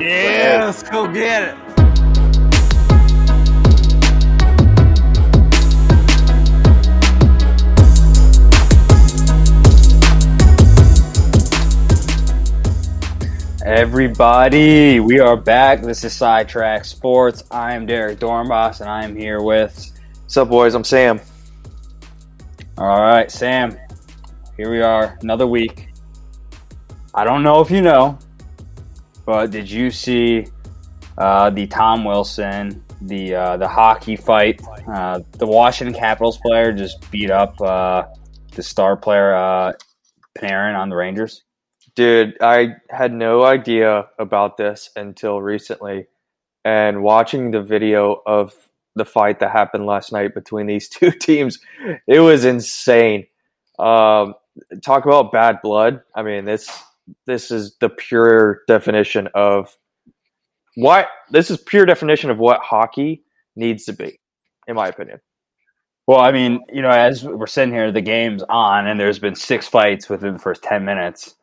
Yeah, let's go get it. Everybody, we are back. This is Sidetrack Sports. I am Derek Dornbos, and I am here with. What's up, boys? I'm Sam. All right, Sam. Here we are, another week. I don't know if you know, but did you see uh, the Tom Wilson, the uh, the hockey fight? Uh, the Washington Capitals player just beat up uh, the star player uh, Panarin on the Rangers. Dude, I had no idea about this until recently. And watching the video of the fight that happened last night between these two teams, it was insane. Um, talk about bad blood. I mean, this this is the pure definition of what this is pure definition of what hockey needs to be, in my opinion. Well, I mean, you know, as we're sitting here, the game's on, and there's been six fights within the first ten minutes.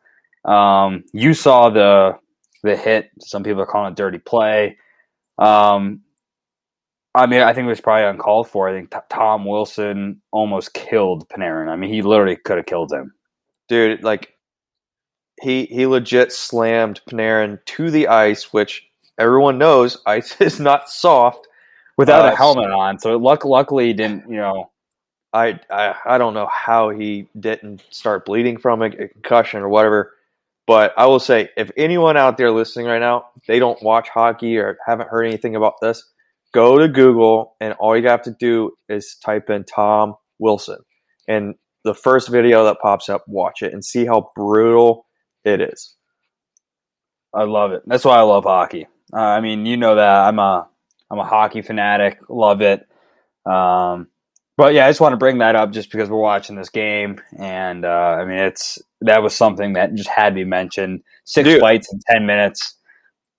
Um, you saw the the hit. Some people are calling it dirty play. Um, I mean, I think it was probably uncalled for. I think t- Tom Wilson almost killed Panarin. I mean, he literally could have killed him. Dude, like he he legit slammed Panarin to the ice, which everyone knows ice is not soft without Uh, a helmet on. So luck, luckily, he didn't. You know, I, I I don't know how he didn't start bleeding from a, a concussion or whatever. But I will say, if anyone out there listening right now, they don't watch hockey or haven't heard anything about this, go to Google and all you have to do is type in Tom Wilson. And the first video that pops up, watch it and see how brutal it is. I love it. That's why I love hockey. Uh, I mean, you know that I'm a I'm a hockey fanatic. Love it. Um, but yeah, I just want to bring that up just because we're watching this game, and uh, I mean, it's that was something that just had to be mentioned. Six Dude. fights in ten minutes.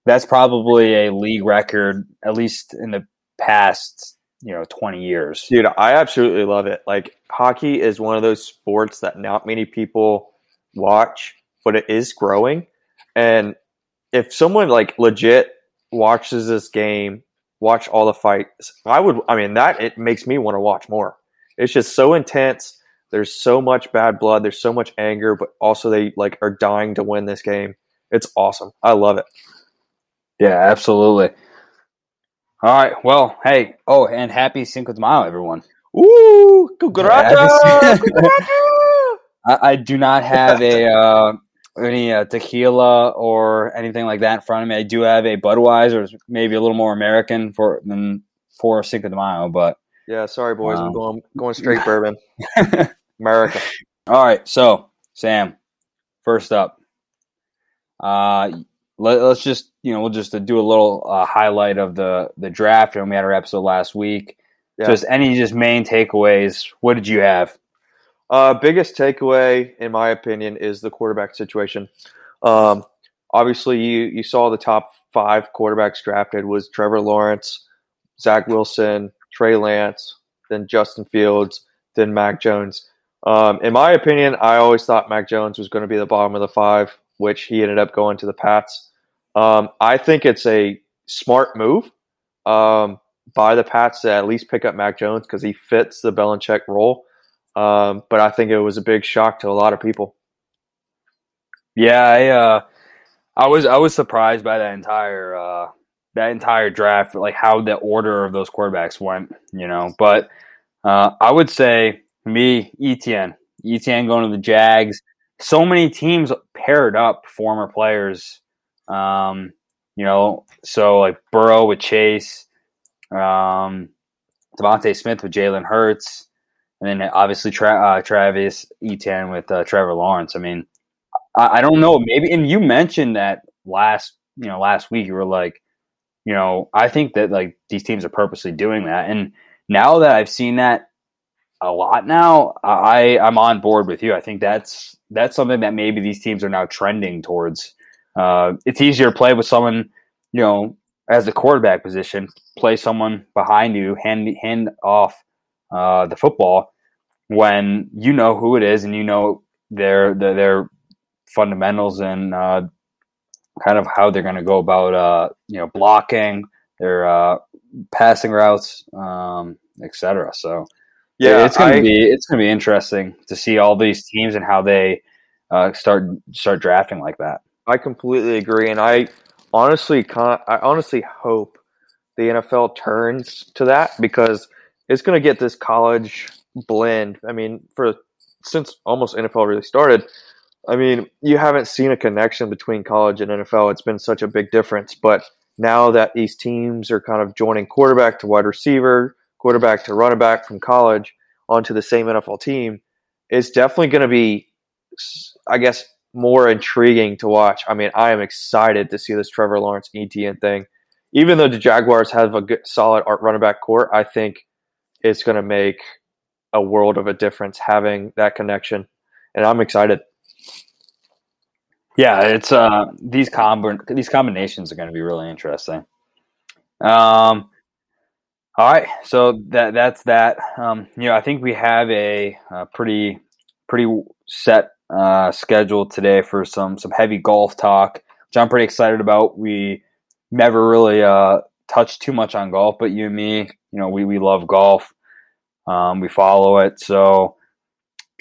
That's probably a league record, at least in the past, you know, twenty years. Dude, I absolutely love it. Like hockey is one of those sports that not many people watch, but it is growing. And if someone like legit watches this game, watch all the fights, I would I mean that it makes me want to watch more. It's just so intense. There's so much bad blood, there's so much anger, but also they like are dying to win this game. It's awesome. I love it. Yeah, absolutely. All right. Well, hey. Oh, and happy Cinco de Mayo, everyone. Ooh, Yeah! I, I do not have a uh, any uh, tequila or anything like that in front of me. I do have a Budweiser, maybe a little more American for than for Cinco de Mayo, but yeah, sorry boys, Wow. I'm going going straight bourbon. America. all right. So, Sam, first up, uh, let, us just you know we'll just do a little uh, highlight of the the draft, and we had our episode last week. Yeah. Just any just main takeaways. What did you have? Uh, biggest takeaway, in my opinion, is the quarterback situation. Um, obviously, you you saw the top five quarterbacks drafted was Trevor Lawrence, Zach Wilson, Trey Lance, then Justin Fields, then Mac Jones. Um, in my opinion, I always thought Mac Jones was going to be the bottom of the five, which he ended up going to the Pats. Um, I think it's a smart move um, by the Pats to at least pick up Mac Jones because he fits the Belichick role. Um, but I think it was a big shock to a lot of people. Yeah, I uh, I was I was surprised by that entire uh, that entire draft, like how the order of those quarterbacks went. You know, but uh, I would say me Etienne Etienne going to the Jags. So many teams paired up former players. Um, you know, so like Burrow with Chase, um, DeVonta Smith with Jalen Hurts, and then obviously Tra- uh, Travis Etienne with uh, Trevor Lawrence. I mean, I, I don't know. Maybe, and you mentioned that last, you know, last week. You were like, you know, I think that like these teams are purposely doing that, and now that I've seen that a lot now, I I'm on board with you. I think that's that's something that maybe these teams are now trending towards. Uh, it's easier to play with someone, you know, as the quarterback position, play someone behind you, hand hand off uh, the football when you know who it is and you know their their, their fundamentals and uh, kind of how they're going to go about uh, you know blocking their uh, passing routes, um, etc. So yeah, it's going to be it's going to be interesting to see all these teams and how they uh, start start drafting like that. I completely agree, and I honestly, I honestly hope the NFL turns to that because it's going to get this college blend. I mean, for since almost NFL really started, I mean, you haven't seen a connection between college and NFL. It's been such a big difference. But now that these teams are kind of joining quarterback to wide receiver, quarterback to running back from college onto the same NFL team, it's definitely going to be, I guess, more intriguing to watch. I mean, I am excited to see this Trevor Lawrence Etienne thing. Even though the Jaguars have a good, solid running back core, I think it's going to make a world of a difference having that connection, and I'm excited. Yeah, it's uh these comb these combinations are going to be really interesting. Um, all right, so that that's that. Um, you know, I think we have a, a pretty pretty set uh, schedule today for some some heavy golf talk, which I'm pretty excited about. We never really uh, touched too much on golf, but you and me, you know, we we love golf. Um, we follow it. So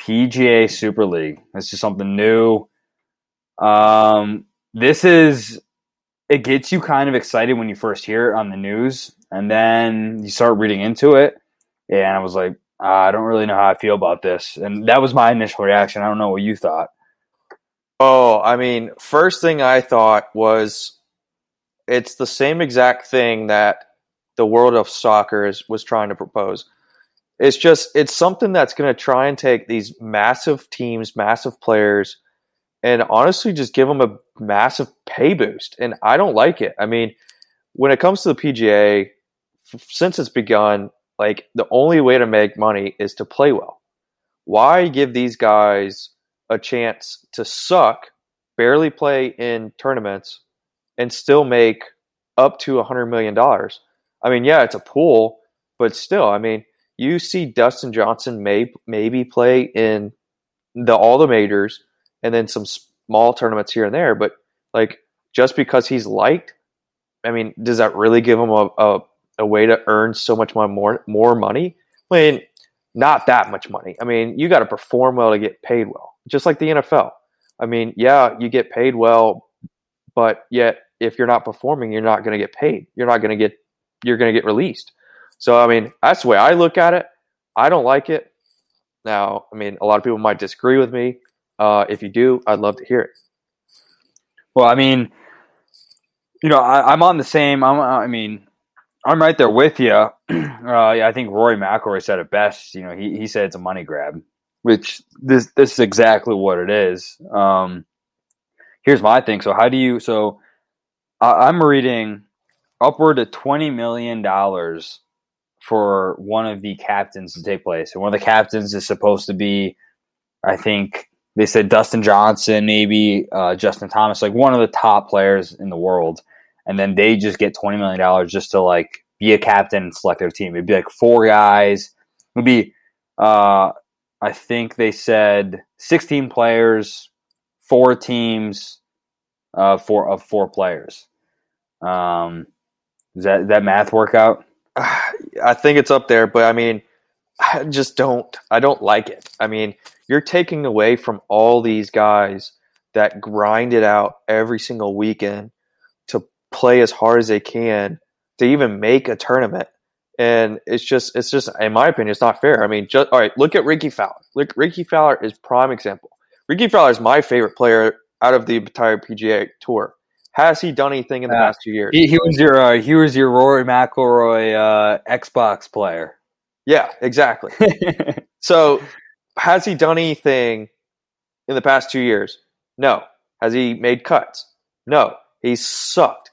PGA Super League. This is something new. Um, this is it gets you kind of excited when you first hear it on the news, and then you start reading into it, and I was like, I don't really know how I feel about this, and that was my initial reaction. I don't know what you thought. Oh, I mean, first thing I thought was it's the same exact thing that the world of soccer is, was trying to propose. It's just it's something that's going to try and take these massive teams, massive players, and honestly just give them a massive pay boost. And I don't like it. I mean, when it comes to the PGA, since it's begun, like the only way to make money is to play well. Why give these guys a chance to suck, barely play in tournaments, and still make up to a hundred million dollars? I mean, yeah, it's a pool, but still, I mean, you see Dustin Johnson may maybe play in the all the majors and then some small tournaments here and there, but like just because he's liked, I mean, does that really give him a, a, a way to earn so much more more money? I mean, not that much money. I mean, you got to perform well to get paid well, just like the NFL. I mean, yeah, you get paid well, but yet if you're not performing, you're not going to get paid. You're not going to get you're going to get released. So, I mean, that's the way I look at it. I don't like it. Now, I mean, a lot of people might disagree with me. Uh, if you do, I'd love to hear it. Well, I mean, you know, I, am on the same. I'm, I mean, I'm right there with you. Uh, I think Rory McIlroy said it best. You know, he, he said it's a money grab, which this this is exactly what it is. Um, here's my thing. So, how do you? So, I, I'm reading upward to twenty million dollars for one of the captains to take place. And one of the captains is supposed to be, I think they said Dustin Johnson, maybe uh, Justin Thomas, like one of the top players in the world. And then they just get $20 million just to like be a captain and select their team. It'd be like four guys. It would be, uh, I think they said 16 players, four teams, uh, four of four players. Um, does that, that math work out? I think it's up there, but I mean, I just don't. I don't like it. I mean, you're taking away from all these guys that grind it out every single weekend to play as hard as they can to even make a tournament. And it's just, it's just, in my opinion, it's not fair. I mean, just all right. Look at Rickie Fowler. Look, Rickie Fowler is prime example. Rickie Fowler is my favorite player out of the entire PGA Tour. Has he done anything in the uh, past two years? He, he was your uh, he was your Rory McIlroy uh, Xbox player. Yeah, exactly. so, has he done anything in the past two years? No. Has he made cuts? No. He sucked.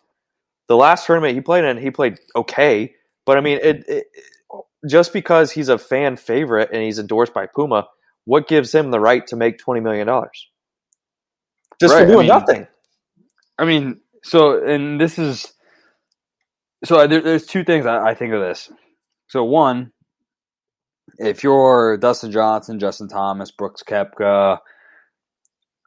The last tournament he played in, he played okay, but I mean, it, it, just because he's a fan favorite and he's endorsed by Puma, what gives him the right to make twenty million dollars? Just right. for doing I mean, nothing. I mean, so and this is so there, there's two things I, I think of this. So one, if you're Dustin Johnson, Justin Thomas, Brooks Koepka,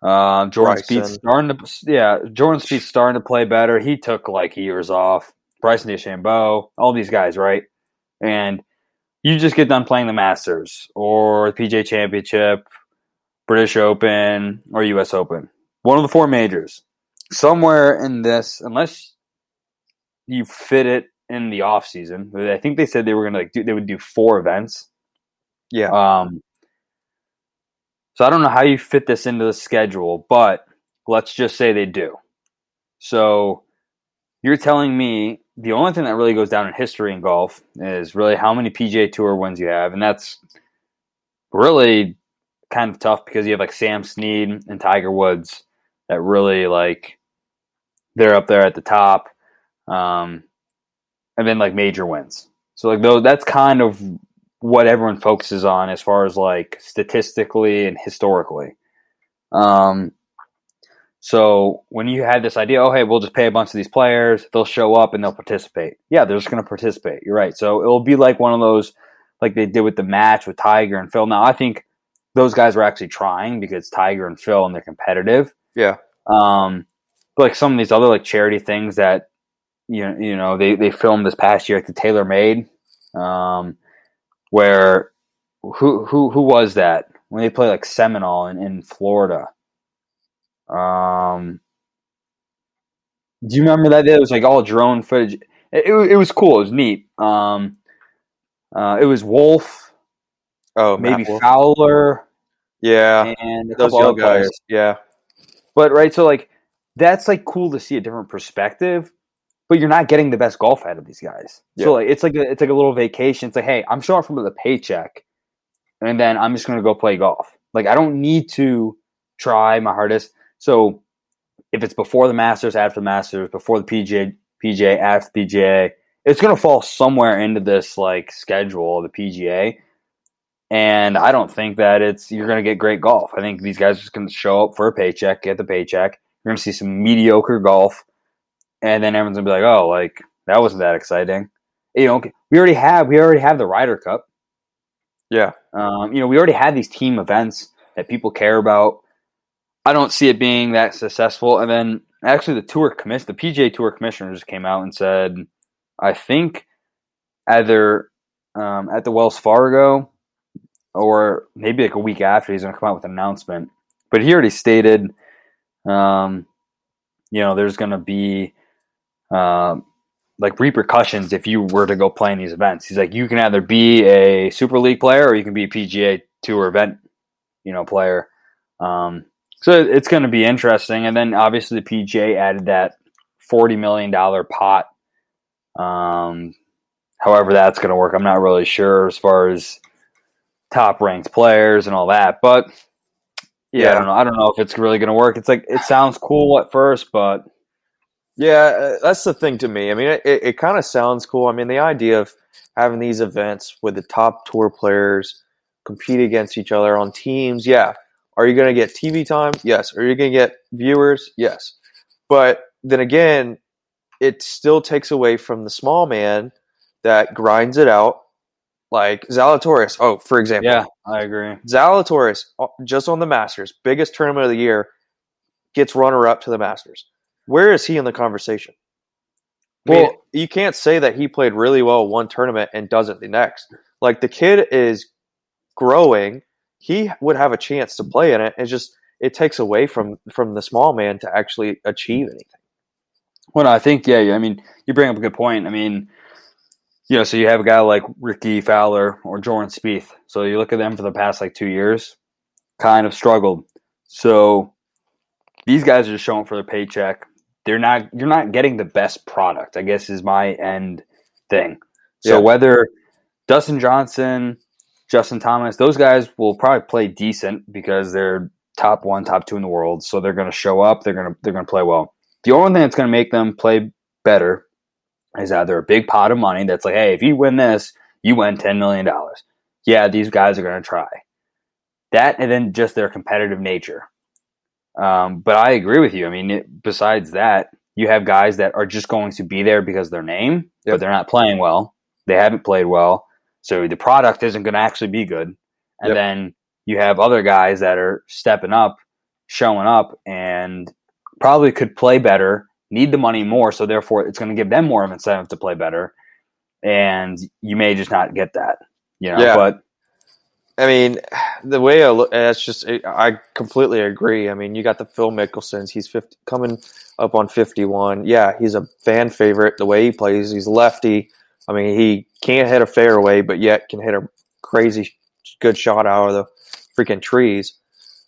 Uh, Jordan Bryson. Spieth's starting to yeah, Jordan Spieth's starting to play better. He took like years off. Bryson DeChambeau, all these guys, right? And you just get done playing the Masters or the PJ Championship, British Open, or US Open. One of the four majors. Somewhere in this, unless you fit it in the off season, I think they said they were gonna like do they would do four events. Yeah. Um, so I don't know how you fit this into the schedule, but let's just say they do. So you're telling me the only thing that really goes down in history in golf is really how many PGA Tour wins you have, and that's really kind of tough because you have like Sam Snead and Tiger Woods that really like they're up there at the top, um, and then like major wins. So like though that's kind of what everyone focuses on as far as like statistically and historically. Um, so when you had this idea, oh hey, we'll just pay a bunch of these players, they'll show up and they'll participate. Yeah, they're just going to participate. You're right. So it'll be like one of those like they did with the match with Tiger and Phil. Now I think those guys were actually trying because Tiger and Phil and they're competitive. Yeah. Um, but like some of these other like charity things that you know, you know they they filmed this past year, like the TaylorMade, um, where who who who was that when they played like Seminole in, in Florida? Um, do you remember that? It was like all drone footage. It, it, it was cool. It was neat. Um, uh, it was Wolff, Oh, maybe Wolff. Fowler, Yeah. and Those young players. guys. Yeah. But right, so like that's like cool to see a different perspective, but you're not getting the best golf out of these guys. Yeah. So like it's like a, it's like a little vacation. It's like, hey, I'm showing up for the paycheck, and then I'm just gonna go play golf. Like I don't need to try my hardest. So if it's before the Masters, after the Masters, before the PGA, PGA, after the PGA, it's gonna fall somewhere into this like schedule of the PGA. And I don't think that it's you're going to get great golf. I think these guys are just going to show up for a paycheck, get the paycheck. You're going to see some mediocre golf, and then everyone's going to be like, "Oh, like that wasn't that exciting." You know, we already have we already have the Ryder Cup. Yeah. Um, you know, we already had these team events that people care about. I don't see it being that successful. And then actually, the tour commission, the PGA Tour commissioner just came out and said, I think either um, at the Wells Fargo or maybe like a week after, he's going to come out with an announcement. But he already stated, um, you know, there's going to be um, like repercussions if you were to go play in these events. He's like, you can either be a Super League player or you can be a PGA Tour event, you know, player. Um, so it's going to be interesting. And then obviously the PGA added that forty million dollar pot. Um, however, that's going to work, I'm not really sure as far as top ranked players and all that. But yeah, I don't know. I don't know if it's really going to work. It's like it sounds cool at first, but Yeah, uh, that's the thing to me. I mean, it, it, it kind of sounds cool. I mean, the idea of having these events with the top tour players compete against each other on teams, yeah. Are you going to get TV time? Yes. Are you going to get viewers? Yes. But then again, it still takes away from the small man that grinds it out, like Zalatoris. Oh, for example, yeah, I agree. Zalatoris, uh, just on the Masters, biggest tournament of the year, gets runner up to the Masters. Where is he in the conversation? I mean, Well- you can't say that he played really well one tournament and doesn't the next. Like the kid is growing, he would have a chance to play in it. It's just it takes away from from the small man to actually achieve anything. Well, no, I think yeah, yeah. I mean, you bring up a good point. I mean, you know, so you have a guy like Rickie Fowler or Jordan Spieth. So you look at them for the past like two years, kind of struggled. So these guys are just showing for their paycheck. They're not. You're not getting the best product. I guess is my end thing. So Yeah. whether Dustin Johnson, Justin Thomas, those guys will probably play decent because they're top one, top two in the world. So they're going to show up. They're going to they're going to play well. The only thing that's going to make them play better is either a big pot of money that's like, hey, if you win this, you win ten million dollars. Yeah, these guys are going to try that, and then just their competitive nature. Um, but I agree with you. I mean, it, besides that, you have guys that are just going to be there because of their name, Yep. but they're not playing well. They haven't played well, so the product isn't going to actually be good. And Yep. then you have other guys that are stepping up showing up and probably could play better, need the money more, so therefore it's going to give them more of an incentive to play better, and you may just not get that. You know, Yeah. but I mean, the way I look, that's just I completely agree. I mean, you got the Phil Mickelsons. He's 50, coming up on fifty-one. Yeah, he's a fan favorite. The way he plays, he's lefty. I mean, he can't hit a fairway, but yet can hit a crazy good shot out of the freaking trees.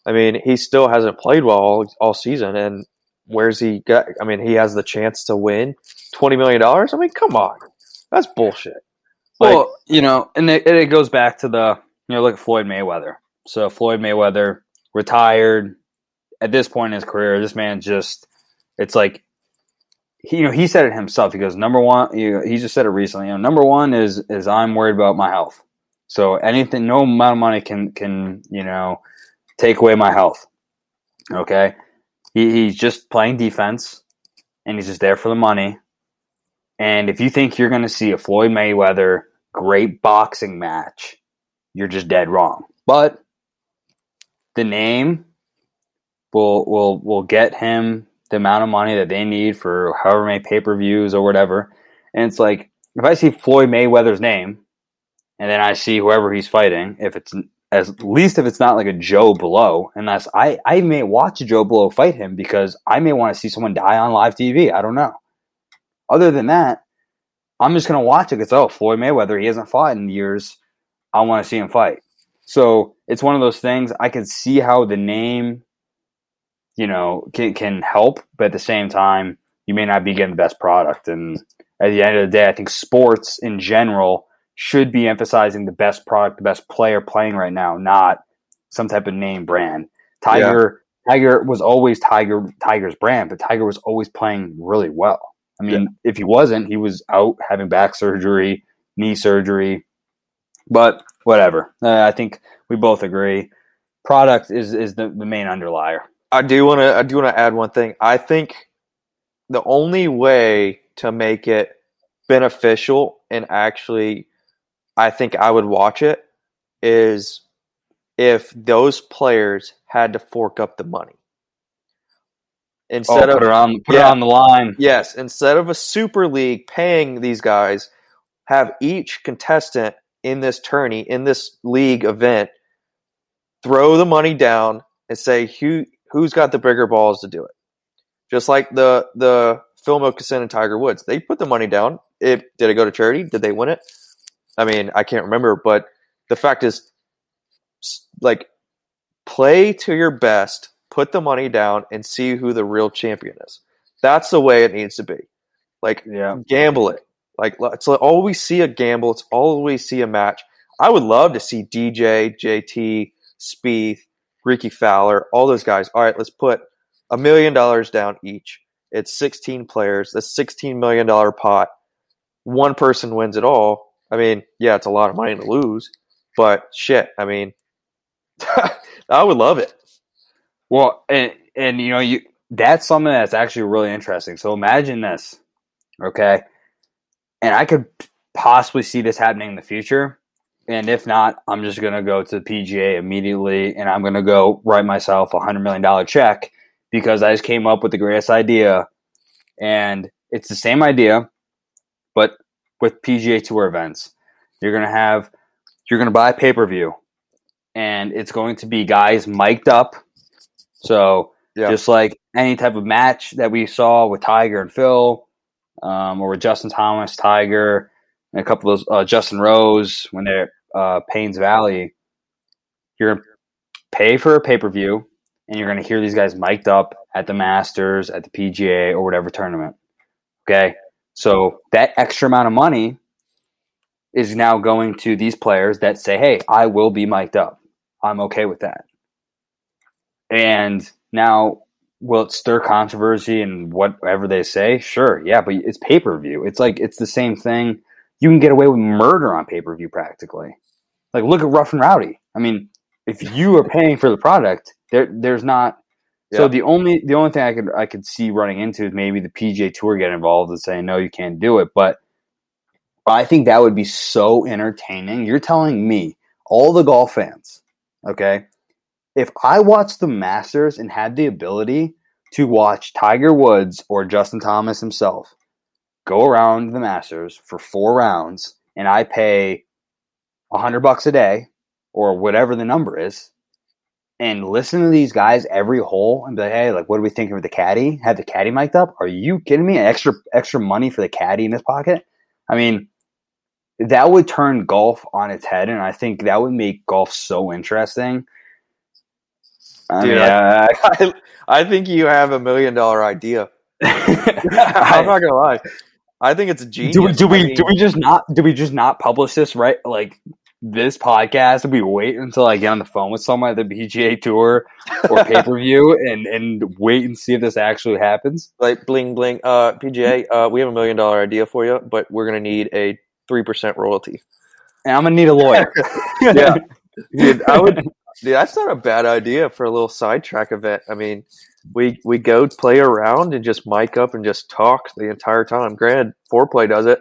I mean, he still hasn't played well all, all season, and where's he got? I mean, he has the chance to win twenty million dollars. I mean, come on, that's bullshit. Like- well, you know, and it, it goes back to the you know look at Floyd Mayweather. So Floyd Mayweather retired at this point in his career. This man just it's like he, you know he said it himself. He goes number one. You know, he just said it recently. You know, number one is is I'm worried about my health. So anything, no amount of money can can you know take away my health. Okay, he, he's just playing defense, and he's just there for the money. And if you think you're going to see a Floyd Mayweather great boxing match, you're just dead wrong. But the name will will will get him the amount of money that they need for however many pay per views or whatever. And it's like if I see Floyd Mayweather's name, and then I see whoever he's fighting, if it's as least if it's not like a Joe Blow, unless I I may watch a Joe Blow fight him because I may want to see someone die on live TV. I don't know. Other than that, I'm just gonna watch it because oh Floyd Mayweather he hasn't fought in years. I want to see him fight. So it's one of those things. I can see how the name, you know, can can help, but at the same time, you may not be getting the best product. And at the end of the day, I think sports in general should be emphasizing the best product, the best player playing right now, not some type of name brand. Tiger Tiger was always Tiger Tiger's brand, but Tiger was always playing really well. I mean, if he wasn't, he was out having back surgery, knee surgery. But whatever. Uh, I think we both agree. Product is is the, the main underlier. I do want to. I do want to add one thing. I think the only way to make it beneficial and actually, I think I would watch it is if those players had to fork up the money instead oh, of put her on put yeah. on the line. yes, instead of a super league paying these guys, have each contestant in this tourney in this league event throw the money down and say who who's got the bigger balls to do it. Just like the the Phil Mickelson and Tiger Woods, they put the money down. It did it go to charity? Did they win it? I mean, I can't remember, but the fact is, like, play to your best, put the money down, and see who the real champion is. That's the way it needs to be. Like, Yeah. gamble it. Like, let's always see a gamble. Let's always see a match. I would love to see DJ, JT, Spieth, Rickie Fowler, all those guys. All right, let's put a million dollars down each. It's 16 players. That's 16 million dollar pot. One person wins it all. I mean, yeah, it's a lot of money to lose, but shit, I mean, I would love it. Well, and and you know, you that's something that's actually really interesting. So imagine this, okay? And I could possibly see this happening in the future. And if not, I'm just gonna go to the PGA immediately, and I'm gonna go write myself a hundred million dollar check because I just came up with the greatest idea, and it's the same idea, but with PGA Tour events. You're gonna have, you're gonna buy pay per view, and it's going to be guys mic'd up. So Yeah. just like any type of match that we saw with Tiger and Phil, um, or with Justin Thomas, Tiger, and a couple of those uh, Justin Rose when they're uh, Paynes Valley, you're gonna pay for a pay per view, and you're gonna hear these guys mic'd up at the Masters, at the PGA, or whatever tournament. Okay, so that extra amount of money is now going to these players that say, "Hey, I will be mic'd up. I'm okay with that." And now, will it stir controversy and whatever they say? Sure, yeah, but it's pay per view. It's like it's the same thing. You can get away with murder on pay per view practically. Like, look at Rough and Rowdy. I mean, if you are paying for the product, there there's not. So the only the only thing I could I could see running into is maybe the PJ Tour get involved and saying no, you can't do it. But I think that would be so entertaining. You're telling me all the golf fans, okay, if I watched the Masters and had the ability to watch Tiger Woods or Justin Thomas himself go around the Masters for four rounds, and I pay a hundred bucks a day or whatever the number is, and listen to these guys every hole and be like, hey, like, what are we thinking with the caddy? Have the caddy mic'd up? Are you kidding me? An Extra extra money for the caddy in his pocket? I mean, that would turn golf on its head, and I think that would make golf so interesting. I Dude, mean, I, I, I, think you have a million dollar idea. I'm not gonna lie. I think it's a genius. Do we do we, mean, do we just not do we just not publish this right like this podcast? We wait until I get on the phone with someone at the PGA Tour or pay per view and and wait and see if this actually happens. Like bling bling. Uh, PGA, uh, we have a million dollar idea for you, but we're gonna need a three percent royalty. And I'm gonna need a lawyer. yeah, dude, I would. Dude, that's not a bad idea for a little sidetrack event. I mean, we we go play around and just mic up and just talk the entire time. Granted, foreplay does it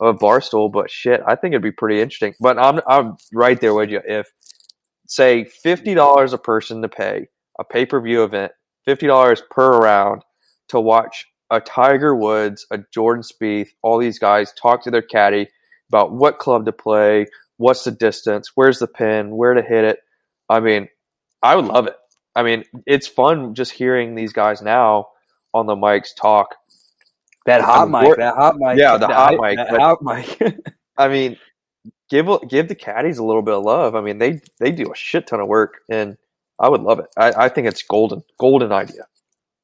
of Barstool, but shit, I think it'd be pretty interesting. But I'm I'm right there with you. If say fifty dollars a person to pay a pay per view event, fifty dollars per round to watch a Tiger Woods, a Jordan Spieth, all these guys talk to their caddy about what club to play, what's the distance, where's the pin, where to hit it. I mean, I would love it. I mean, it's fun just hearing these guys now on the mics talk. That hot mic, that hot mic, yeah, the hot mic, that hot mic. I mean, give give the caddies a little bit of love. I mean, they they do a shit ton of work, and I would love it. I, I think it's golden, golden idea.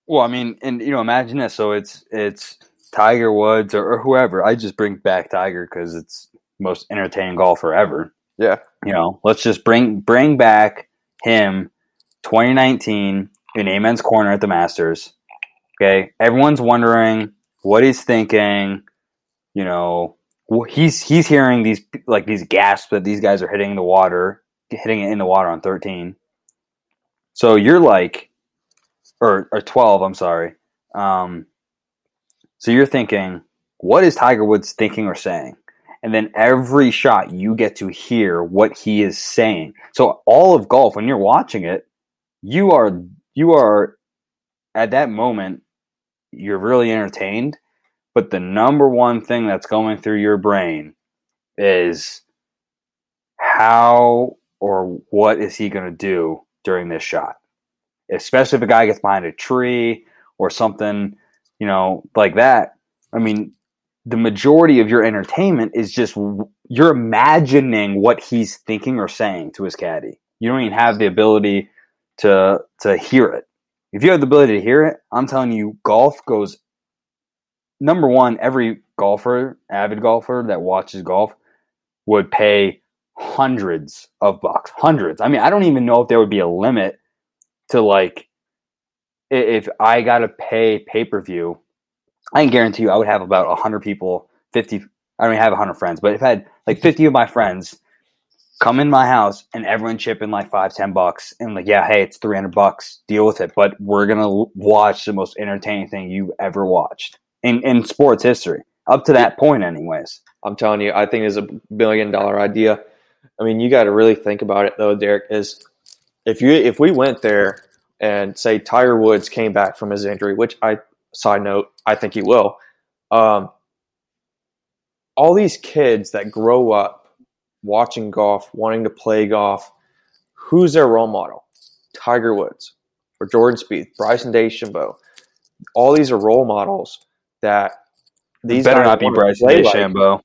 Well, I mean, and you know, imagine this. So it's it's Tiger Woods or, or whoever. I just bring back Tiger because it's most entertaining golfer ever. Yeah, you know, let's just bring bring back him 2019 in Amen's corner at the Masters. Okay, everyone's wondering what he's thinking. You know, he's he's hearing these like these gasps that these guys are hitting the water, hitting it in the water on 13. So you're like, or or 12. I'm sorry. Um, so you're thinking, what is Tiger Woods thinking or saying? and then every shot you get to hear what he is saying. So all of golf, when you're watching it, you are you are at that moment you're really entertained, but the number one thing that's going through your brain is how or what is he going to do during this shot? Especially if a guy gets behind a tree or something, you know, like that. I mean, the majority of your entertainment is just you're imagining what he's thinking or saying to his caddy. You don't even have the ability to to hear it. If you have the ability to hear it, I'm telling you, golf goes number one. Every golfer, avid golfer that watches golf, would pay hundreds of bucks. Hundreds. I mean, I don't even know if there would be a limit to like if I got to pay pay per view I can guarantee you I would have about 100 people, 50, I don't even have 100 friends, but if I had like 50 of my friends come in my house and everyone chip in like five, ten bucks and like, yeah, hey, it's 300 bucks, deal with it. But we're going to watch the most entertaining thing you've ever watched in, in sports history, up to that point, anyways. I'm telling you, I think it's a billion dollar idea. I mean, you got to really think about it though, Derek, is if you, if we went there and say Tiger Woods came back from his injury, which I side note, I think he will. Um, all these kids that grow up watching golf, wanting to play golf, who's their role model? Tiger Woods or Jordan Spieth, Bryson DeChambeau. All these are role models that these better not be Bryson DeChambeau. Like.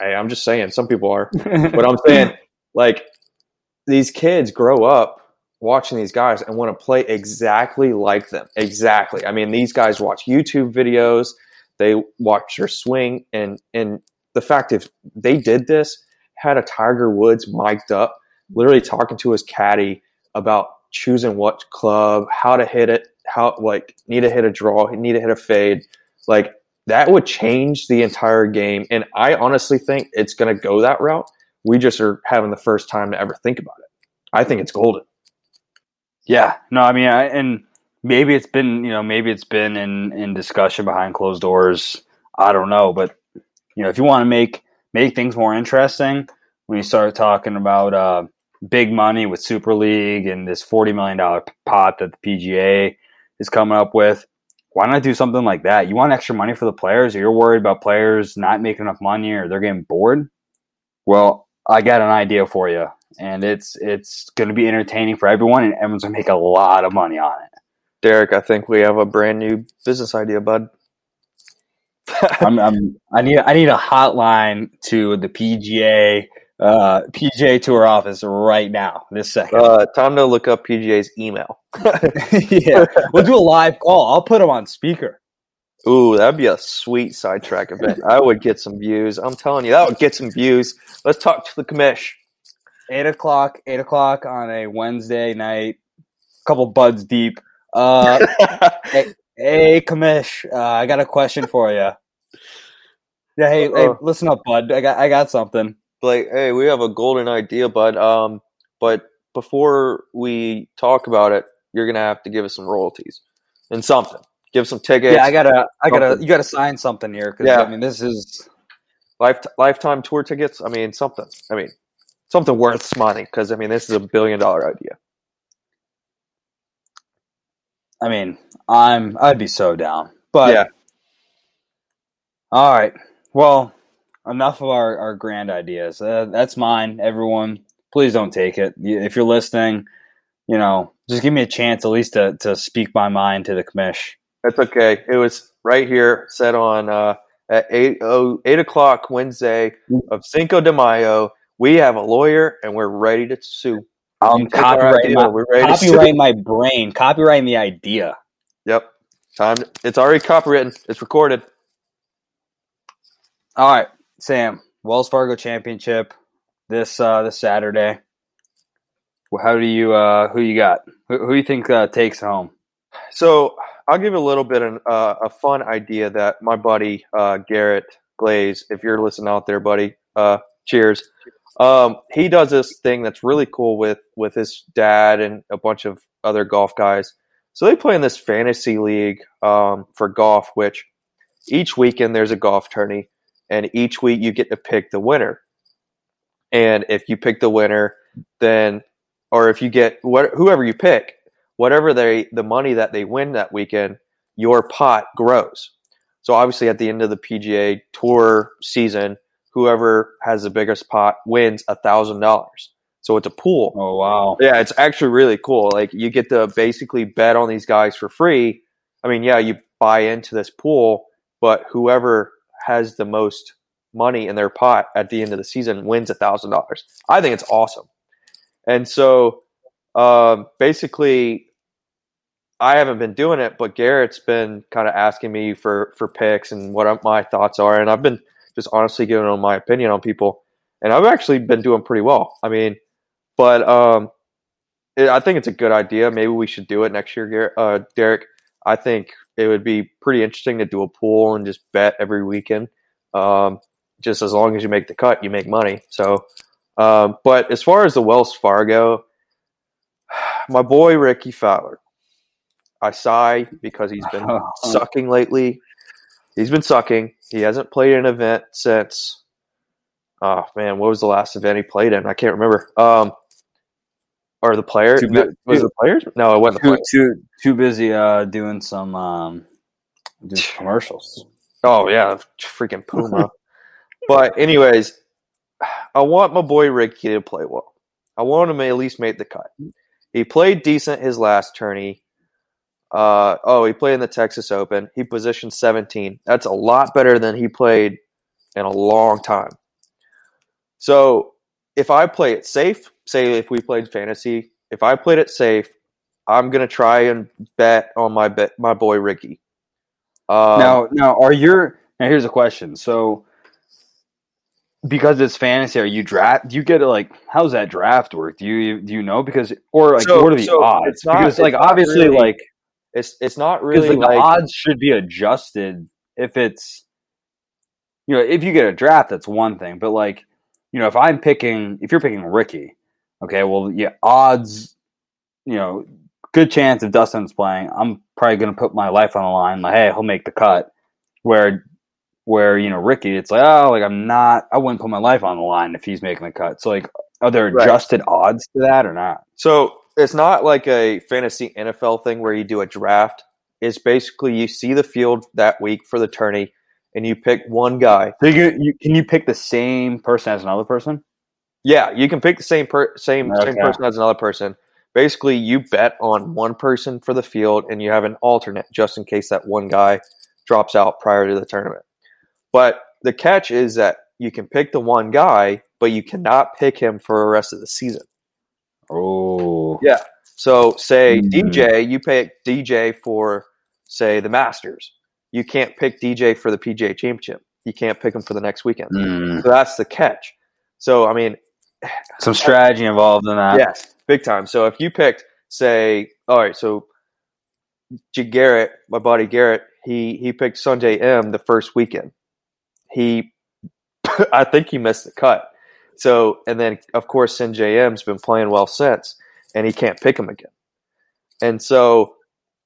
Hey, I'm just saying, some people are, but I'm saying like these kids grow up watching these guys and want to play exactly like them. Exactly. I mean, these guys watch YouTube videos, they watch your swing, and and the fact if they did this, had a Tiger Woods mic'd up, literally talking to his caddy about choosing what club, how to hit it, how like need to hit a draw, need to hit a fade, like that would change the entire game. And I honestly think it's going to go that route. We just are having the first time to ever think about it. I think it's golden. Yeah, no, I mean, I, and maybe it's been, you know, maybe it's been in in discussion behind closed doors. I don't know, but you know, if you want to make make things more interesting, when you start talking about uh, big money with Super League and this forty million dollar pot that the PGA is coming up with. Why not do something like that? You want extra money for the players, or you're worried about players not making enough money or they're getting bored? Well, I got an idea for you, and it's it's going to be entertaining for everyone, and everyone's going to make a lot of money on it. Derek, I think we have a brand new business idea, bud. I'm, I'm, i need I need a hotline to the PGA uh, PGA Tour office right now. This second. Uh, time to look up PGA's email. yeah, we'll do a live call. I'll put them on speaker. Ooh, that'd be a sweet sidetrack event. I would get some views. I'm telling you, that would get some views. Let's talk to the commish. Eight o'clock. Eight o'clock on a Wednesday night. A couple buds deep. Uh, hey, hey, commish. Uh, I got a question for you. Yeah, hey, hey, listen up, bud. I got, I got something. Like, hey, we have a golden idea, bud. Um, but before we talk about it, you're gonna have to give us some royalties and something. Give some tickets. Yeah, I gotta, I gotta, you gotta sign something here because yeah. I mean, this is life, lifetime tour tickets. I mean, something. I mean, something worth money because I mean, this is a billion dollar idea. I mean, I'm, I'd be so down, but yeah. All right. Well, enough of our, our grand ideas. Uh, that's mine. Everyone, please don't take it. If you're listening, you know, just give me a chance at least to, to speak my mind to the commish. That's okay. It was right here, set on uh, at 8, oh, 8 o'clock Wednesday of Cinco de Mayo. We have a lawyer and we're ready to sue. Um, copyright my, we're ready copyright my brain, copyright the idea. Yep. Time. It's already copywritten. It's recorded. All right, Sam. Wells Fargo Championship this uh, this Saturday. How do you uh, who you got? Who, who you think uh, takes home? So I'll give a little bit of uh, a fun idea that my buddy uh, Garrett Glaze, if you're listening out there, buddy, uh, cheers. Um, he does this thing that's really cool with with his dad and a bunch of other golf guys. So they play in this fantasy league um, for golf, which each weekend there's a golf tourney and each week you get to pick the winner. And if you pick the winner, then or if you get what whoever you pick, whatever they the money that they win that weekend, your pot grows. So obviously at the end of the PGA Tour season, whoever has the biggest pot wins a thousand dollars. So it's a pool. Oh wow! Yeah, it's actually really cool. Like you get to basically bet on these guys for free. I mean, yeah, you buy into this pool, but whoever has the most money in their pot at the end of the season wins a thousand dollars. I think it's awesome. And so um, basically I haven't been doing it, but Garrett's been kind of asking me for for picks and what my thoughts are, and I've been just honestly giving him my opinion on people, and I've actually been doing pretty well. I mean, but um, it, I think it's a good idea. Maybe we should do it next year, Garrett, uh, Derek. I think it would be pretty interesting to do a pool and just bet every weekend. Um, just as long as you make the cut, you make money. So, um, but as far as the Wells Fargo, my boy Rickie Fowler, I sigh because he's been sucking lately. He's been sucking. He hasn't played an event since. Oh man, what was the last event he played in? I can't remember. Um, or the players? Bu- was it the players? No, it wasn't. Too too, too busy uh, doing some um, doing commercials. Oh yeah, freaking Puma. but anyways, I want my boy Rickie to play well. I want him to at least make the cut. He played decent his last tourney. Uh, oh, he played in the Texas Open. He positioned 17. That's a lot better than he played in a long time. So if I play it safe, say if we played fantasy, if I played it safe, I'm gonna try and bet on my bet my boy Rickie. Um, now, now, are your now? Here's a question. So, because it's fantasy, are you draft? Do you get it like how's that draft work? Do you do you know because or like so, what are the so odds? Not, because like obviously really, like it's it's not really like, the odds should be adjusted if it's you know if you get a draft that's one thing, but like you know if I'm picking if you're picking Rickie, okay, well yeah odds you know good chance if Dustin's playing, I'm probably going to put my life on the line. Like, hey, he'll make the cut. Where, where you know Rickie, it's like, oh, like I'm not. I wouldn't put my life on the line if he's making the cut. So like, are there Right. adjusted odds to that or not? So it's not like a fantasy NFL thing where you do a draft. It's basically you see the field that week for the tourney, and you pick one guy. So you, you can you pick the same person as another person? Yeah, you can pick the same per- same same person as another person. Basically, you bet on one person for the field, and you have an alternate just in case that one guy drops out prior to the tournament. But the catch is that you can pick the one guy, but you cannot pick him for the rest of the season. Oh, Yeah. So, say Mhm. DJ, you pick DJ for, say, the Masters. You can't pick DJ for the PGA Championship. You can't pick him for the next weekend. Mm. So that's the catch. So, I mean, some strategy involved in that. yes, big time. So if you picked, say, all right, so G- Garrett, my buddy Garrett, he he picked Sungjae Im the first weekend. He, I think he missed the cut. So and then of course Sungjae Im's been playing well since, and he can't pick him again. And so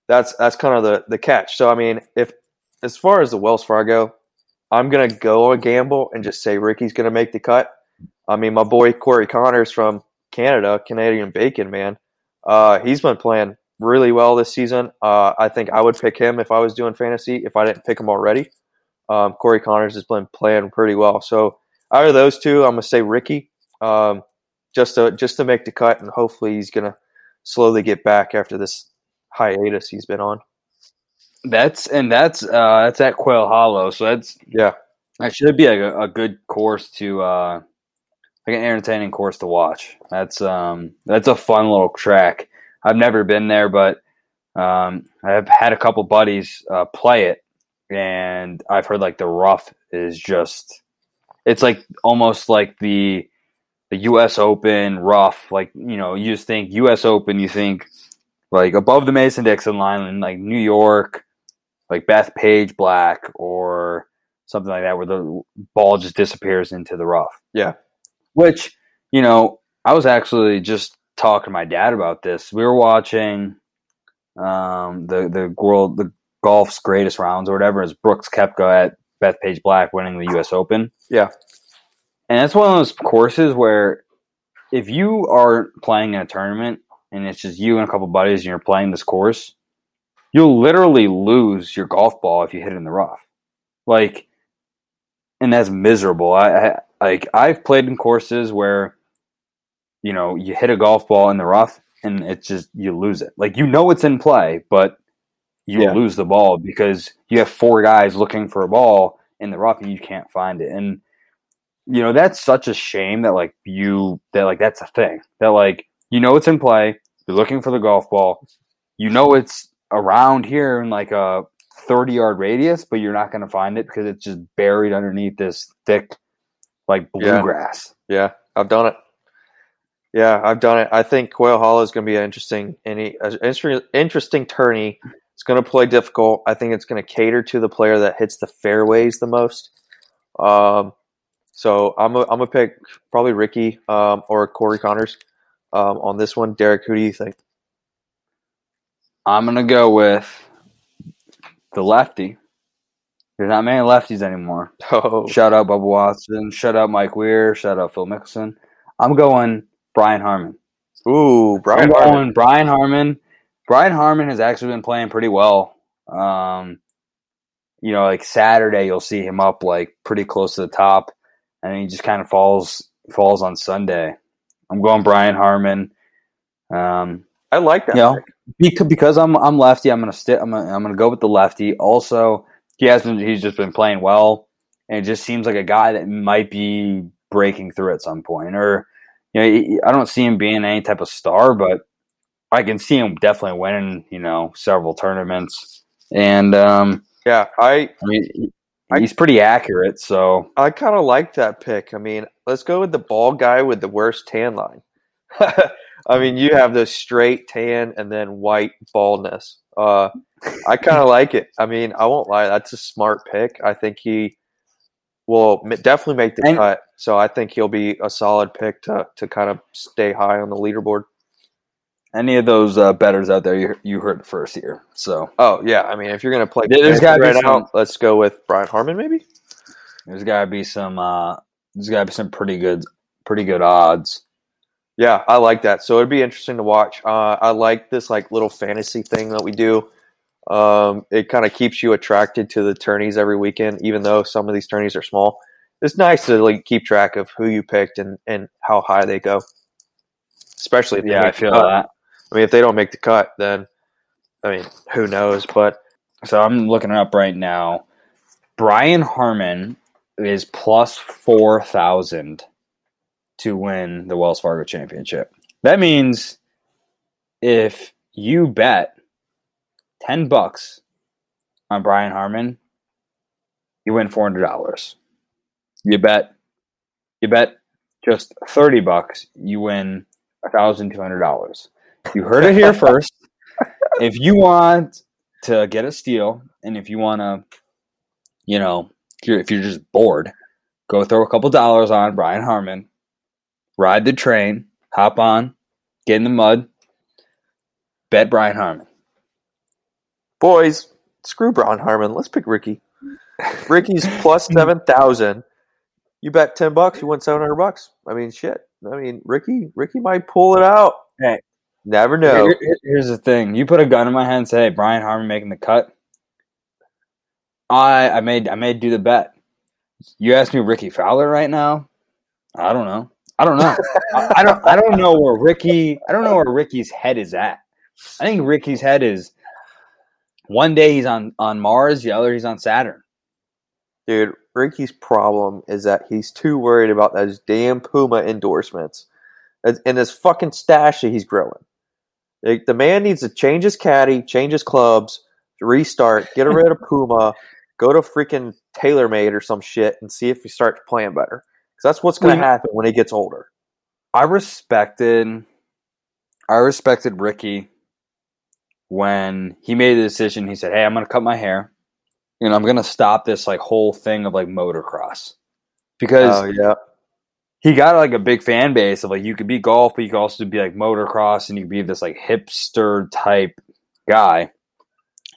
that's that's kind of the the catch. So I mean, if as far as the Wells Fargo, I'm gonna go a gamble and just say Rickie's gonna make the cut. I mean, my boy Corey Conners from Canada, Canadian Bacon, man, uh, he's been playing really well this season. Uh, I think I would pick him if I was doing fantasy if I didn't pick him already. Um, Corey Conners has been playing pretty well. So out of those two, I'm gonna say Rickie, um, just to just to make the cut, and hopefully he's gonna slowly get back after this hiatus he's been on. That's and that's uh that's at Quail Hollow, so that's Yeah, that should be a, a good course to uh like an entertaining course to watch. That's um that's a fun little track. I've never been there, but um I've had a couple buddies uh, play it, and I've heard like the rough is just it's like almost like the the U.S. Open rough. Like you know, you just think U.S. Open, you think like above the Mason Dixon line, in like New York, like Bethpage Black or something like that, where the ball just disappears into the rough. Yeah. Which you know, I was actually just talking to my dad about this. We were watching um, the the world the golf's greatest rounds or whatever is Brooks Koepka at Bethpage Black winning the U.S. Open. Yeah. and that's one of those courses where if you are playing in a tournament and it's just you and a couple buddies and you're playing this course, you'll literally lose your golf ball if you hit it in the rough. Like, and that's miserable. I, I like I've played in courses where you know you hit a golf ball in the rough and it's just you lose it. Like you know it's in play, but you Yeah. lose the ball because you have four guys looking for a ball in the rough and you can't find it. And you know that's such a shame that like you that like that's a thing that like you know it's in play. You're looking for the golf ball. You know it's around here in like a 30 yard radius, but you're not going to find it because it's just buried underneath this thick, like bluegrass. Yeah, I've done it. Yeah, I've done it. I think Quail Hollow is going to be an interesting, any interesting, interesting tourney. It's going to play difficult. I think it's going to cater to the player that hits the fairways the most. Um, so I'm a, I'm gonna pick probably Rickie um, or Corey Conners um, on this one. Derek, who do you think? I'm going to go with the lefty. There's not many lefties anymore. Oh, Shout out Bubba Watson. Shout out Mike Weir. Shout out Phil Mickelson. I'm going Brian Harman. ooh, Brian I'm Harman. going Brian Harman. Brian Harman has actually been playing pretty well. Um, you know, like Saturday, you'll see him up like pretty close to the top, and he just kind of falls falls on Sunday. I'm going Brian Harman. Um, I like that. Yeah. pick. because, because I'm I'm lefty, I'm gonna stick. I'm gonna, I'm gonna go with the lefty. Also, he has been he's just been playing well, and it just seems like a guy that might be breaking through at some point. Or you know, I don't see him being any type of star, but I can see him definitely winning. You know, several tournaments, and um, Yeah, I I mean, he's pretty accurate. So I kind of like that pick. I mean, let's go with the bald guy with the worst tan line. I mean, you have this straight tan and then white baldness. Uh, I kind of like it. I mean, I won't lie, that's a smart pick. I think he will definitely make the And- cut. So I think he'll be a solid pick to to kind of stay high on the leaderboard. any of those uh, betters out there, you you heard first here. So Oh yeah, I mean, if you're gonna play There- there's gotta be right now, some- let's go with Brian Harman, maybe. there's got to be some uh, there's got to be some pretty good pretty good odds. Yeah, I like that. So it'd be interesting to watch. Uh, I like this like little fantasy thing that we do. Um, it kind of keeps you attracted to the tourneys every weekend, even though some of these tourneys are small. It's nice to like keep track of who you picked and, and how high they go. Especially if they Yeah, I feel that. I mean, if they don't make the cut, then I mean, who knows? But So I'm looking it up right now. Brian Harman is plus four thousand to win the Wells Fargo Championship. That means if you bet ten bucks on Brian Harman, you win four hundred dollars. You bet you bet just thirty bucks, you win thousand two hundred dollars. You heard it here first. if you want to get a steal, and if you want to, you know, if you're, if you're just bored, go throw a couple dollars on Brian Harman, ride the train, hop on, get in the mud, bet Brian Harman. Boys, screw Brian Harman. Let's pick Rickie. Rickie's plus seven thousand. You bet ten bucks, you win seven hundred bucks. I mean, shit. I mean, Rickie, Rickie might pull it out. Hey. never know. Here- here- here's the thing: you put a gun in my hand and say, "Hey, Brian Harman making the cut." I I made I made do the bet. You ask me Rickie Fowler right now. I don't know. I don't know. I, I don't. I don't know where Rickie. I don't know where Rickie's head is at. I think Rickie's head is one day he's on on Mars, the other he's on Saturn. Dude, Rickie's problem is that he's too worried about those damn Puma endorsements and this fucking stash that he's growing. Like, the man needs to change his caddy, change his clubs, restart, get rid of Puma, go to freaking TaylorMade or some shit, and see if he starts playing better. Because that's what's going to happen when he gets older. I respected I respected Rickie when he made the decision. He said, "Hey, I'm going to cut my hair, and I'm going to stop this like whole thing of like motocross because Oh yeah, he got like a big fan base of like you could be golf, but you could also be like motocross, and you could be this like hipster type guy."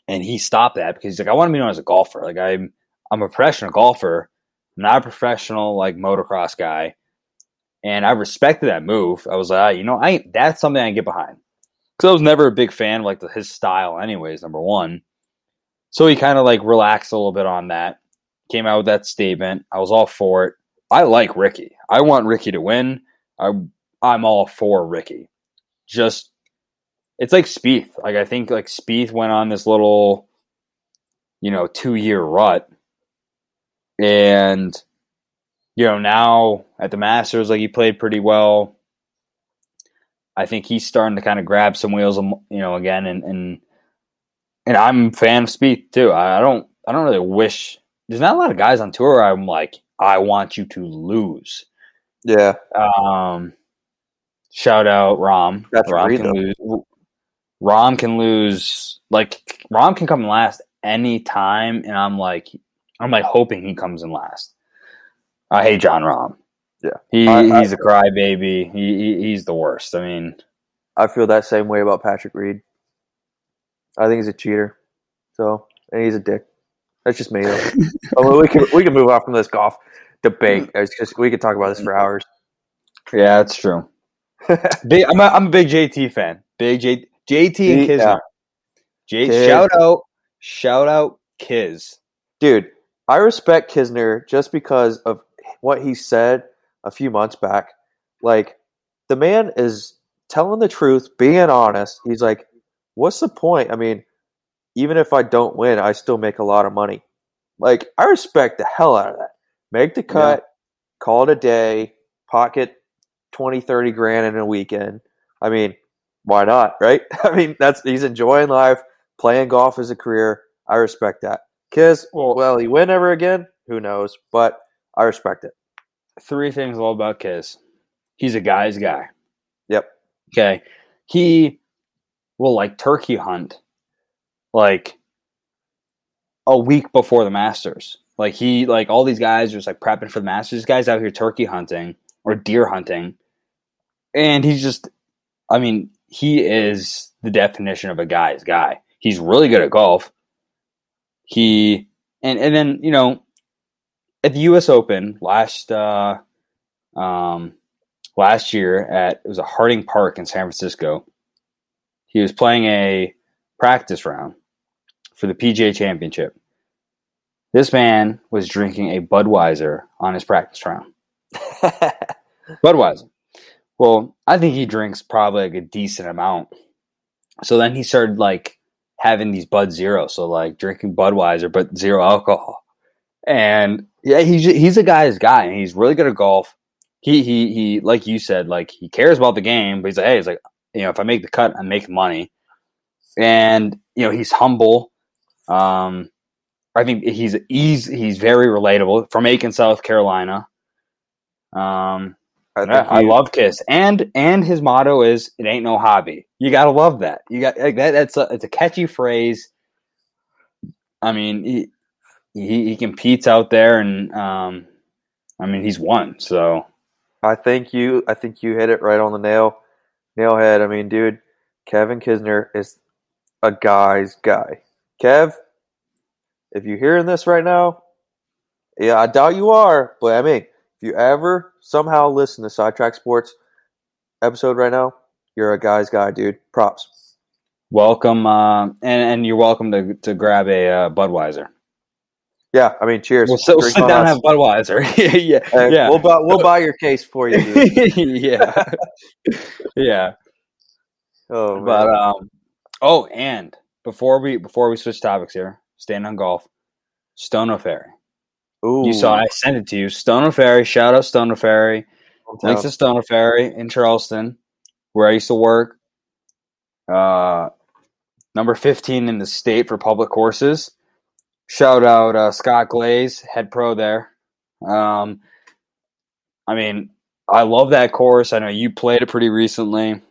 And he stopped that because he's like, "I want to be known as a golfer. Like I'm I'm a professional golfer, not a professional like motocross guy." and I respected that move. I was like, ah, you know, I that's something I can get behind because I was never a big fan of like the, his style, anyways. Number one, so he kind of like relaxed a little bit on that. Came out with that statement. I was all for it. I like Rickie. I want Rickie to win. I I'm all for Rickie. Just it's like Spieth. Like I think like Spieth went on this little, you know, two year rut, and you know, now at the Masters, like he played pretty well. I think he's starting to kind of grab some wheels, um, you know, again, and and and I'm a fan of Spieth too. I, don't, I don't really wish. There's not a lot of guys on tour. I'm like, I want you to lose. yeah. Um, shout out Rahm. That's Rahm can lose. Rahm can lose. Like Rahm can come last any time, and I'm like, I'm like hoping he comes in last. I hate Jon Rahm. Yeah. he I- I- he's a crybaby. He, he he's the worst. I mean, I feel that same way about Patrick Reed. I think he's a cheater. So, and he's a dick. That's just me. I we can we can move off from this golf debate. Mm. It's just we could talk about this for hours. yeah, that's true. Big, I'm a, I'm a big JT fan. Big J, JT and Yeah. Kisner. J, Kiz. shout out, shout out, Kiz. Dude, I respect Kisner just because of what he said a few months back. Like, the man is telling the truth, being honest. He's like, what's the point? I mean, even if I don't win, I still make a lot of money. Like, I respect the hell out of that. Make the cut, call it a day, pocket 20, 30 grand in a weekend. I mean, why not, right? I mean, that's he's enjoying life, playing golf as a career. I respect that. Kiz, Well- will he win ever again? Who knows? But I respect it. Three things all about Kiz. He's a guy's guy. Yep. Okay. He will like turkey hunt like a week before the Masters. Like he like all these guys are just like prepping for the Masters. This guy's out here turkey hunting or deer hunting. And he's just I mean, he is the definition of a guy's guy. He's really good at golf. He and and then, you know, at the US Open last uh um last year at it was a Harding Park in San Francisco. He was playing a practice round for the PGA Championship. This man was drinking a Budweiser on his practice round. Budweiser. Well, I think he drinks probably like a decent amount. So then he started like having these Bud Zero, so like drinking Budweiser but zero alcohol. And yeah, he's he's a guy's guy, and he's really good at golf. He he he, like you said, like he cares about the game, but he's like, hey, he's like, you know, if I make the cut, I make money, and you know, he's humble. Um, I think he's he's he's very relatable from Aiken, South Carolina. Um, I, yeah, I love Kiz, and and his motto is "It ain't no hobby." You gotta love that. You got like that. That's a it's a catchy phrase. I mean, he he, he competes out there, and um, I mean, he's won. So I think you I think you hit it right on the nail, nail head. I mean, dude, Kevin Kisner is a guy's guy. Kev, if you're hearing this right now, yeah, I doubt you are, but I mean if you ever somehow listen to Sidetrack Sports episode right now, you're a guy's guy, dude. Props. Welcome, uh, and and you're welcome to to grab a uh, Budweiser. Yeah, I mean, cheers. We'll, sit, we'll sit down and have Budweiser. yeah, hey, yeah. We'll buy we'll buy your case for you. yeah, yeah. Oh, man. but um, oh, and before we before we switch topics here, staying on golf, Stono Ferry. Ooh. You saw I sent it to you. Stono Ferry. Shout out Stono Ferry. Thanks to Stono Ferry in Charleston, where I used to work. Uh, number 15 in the state for public courses. Shout out uh, Scott Glaze, head pro there. Um, I mean, I love that course. I know you played it pretty recently.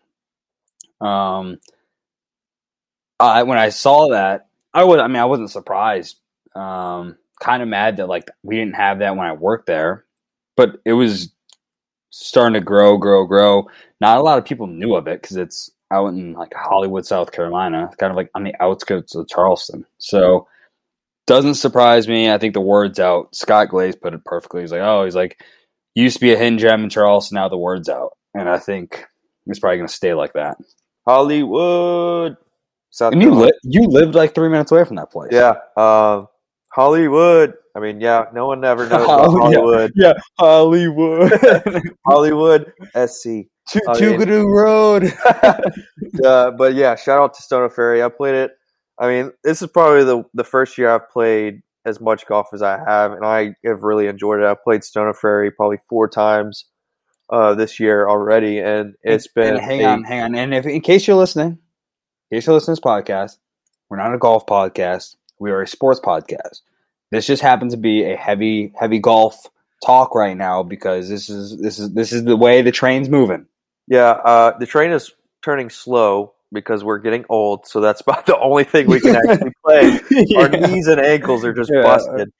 Um, I when I saw that, I was. I mean, I wasn't surprised. Um, kind of mad that like we didn't have that when I worked there, but it was starting to grow, grow, grow. Not a lot of people knew of it because it's out in like Hollywood, South Carolina, kind of like on the outskirts of Charleston. So doesn't surprise me. I think the word's out. Scott Glaze put it perfectly. He's like, oh, he's like, used to be a hidden gem in Charleston. Now the word's out, and I think it's probably going to stay like that. Hollywood. South and you li- you lived like three minutes away from that place. Yeah. Um, Hollywood. I mean, yeah, no one ever knows about Hollywood. Yeah, yeah. Hollywood. Hollywood SC. Toogoodoo Road. uh, but yeah, shout out to Stono Ferry. I played it. I mean, this is probably the the first year I've played as much golf as I have, and I have really enjoyed it. I've played Stono Ferry probably four times uh, this year already, and it's been. And hang a, on, hang on, and if in case you're listening, in case you're listening to this podcast, we're not a golf podcast. We are a sports podcast. This just happens to be a heavy, heavy golf talk right now because this is this is this is the way the train's moving. Yeah, uh, the train is turning slow because we're getting old, so that's about the only thing we can actually play. yeah. Our knees and ankles are just yeah. busted.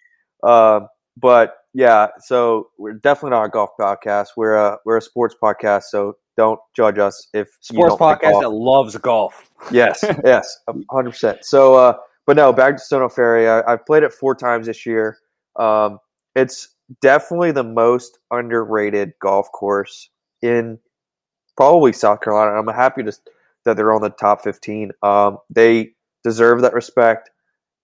Uh, but yeah, so we're definitely not a golf podcast. We're a we're a sports podcast, so don't judge us if sports podcast that loves golf. Yes, yes, hundred percent. So uh, but no, back to Stono Ferry. I, have played it four times this year. Um, it's definitely the most underrated golf course in probably South Carolina. I'm happy to, that they're on the top 15. Um, they deserve that respect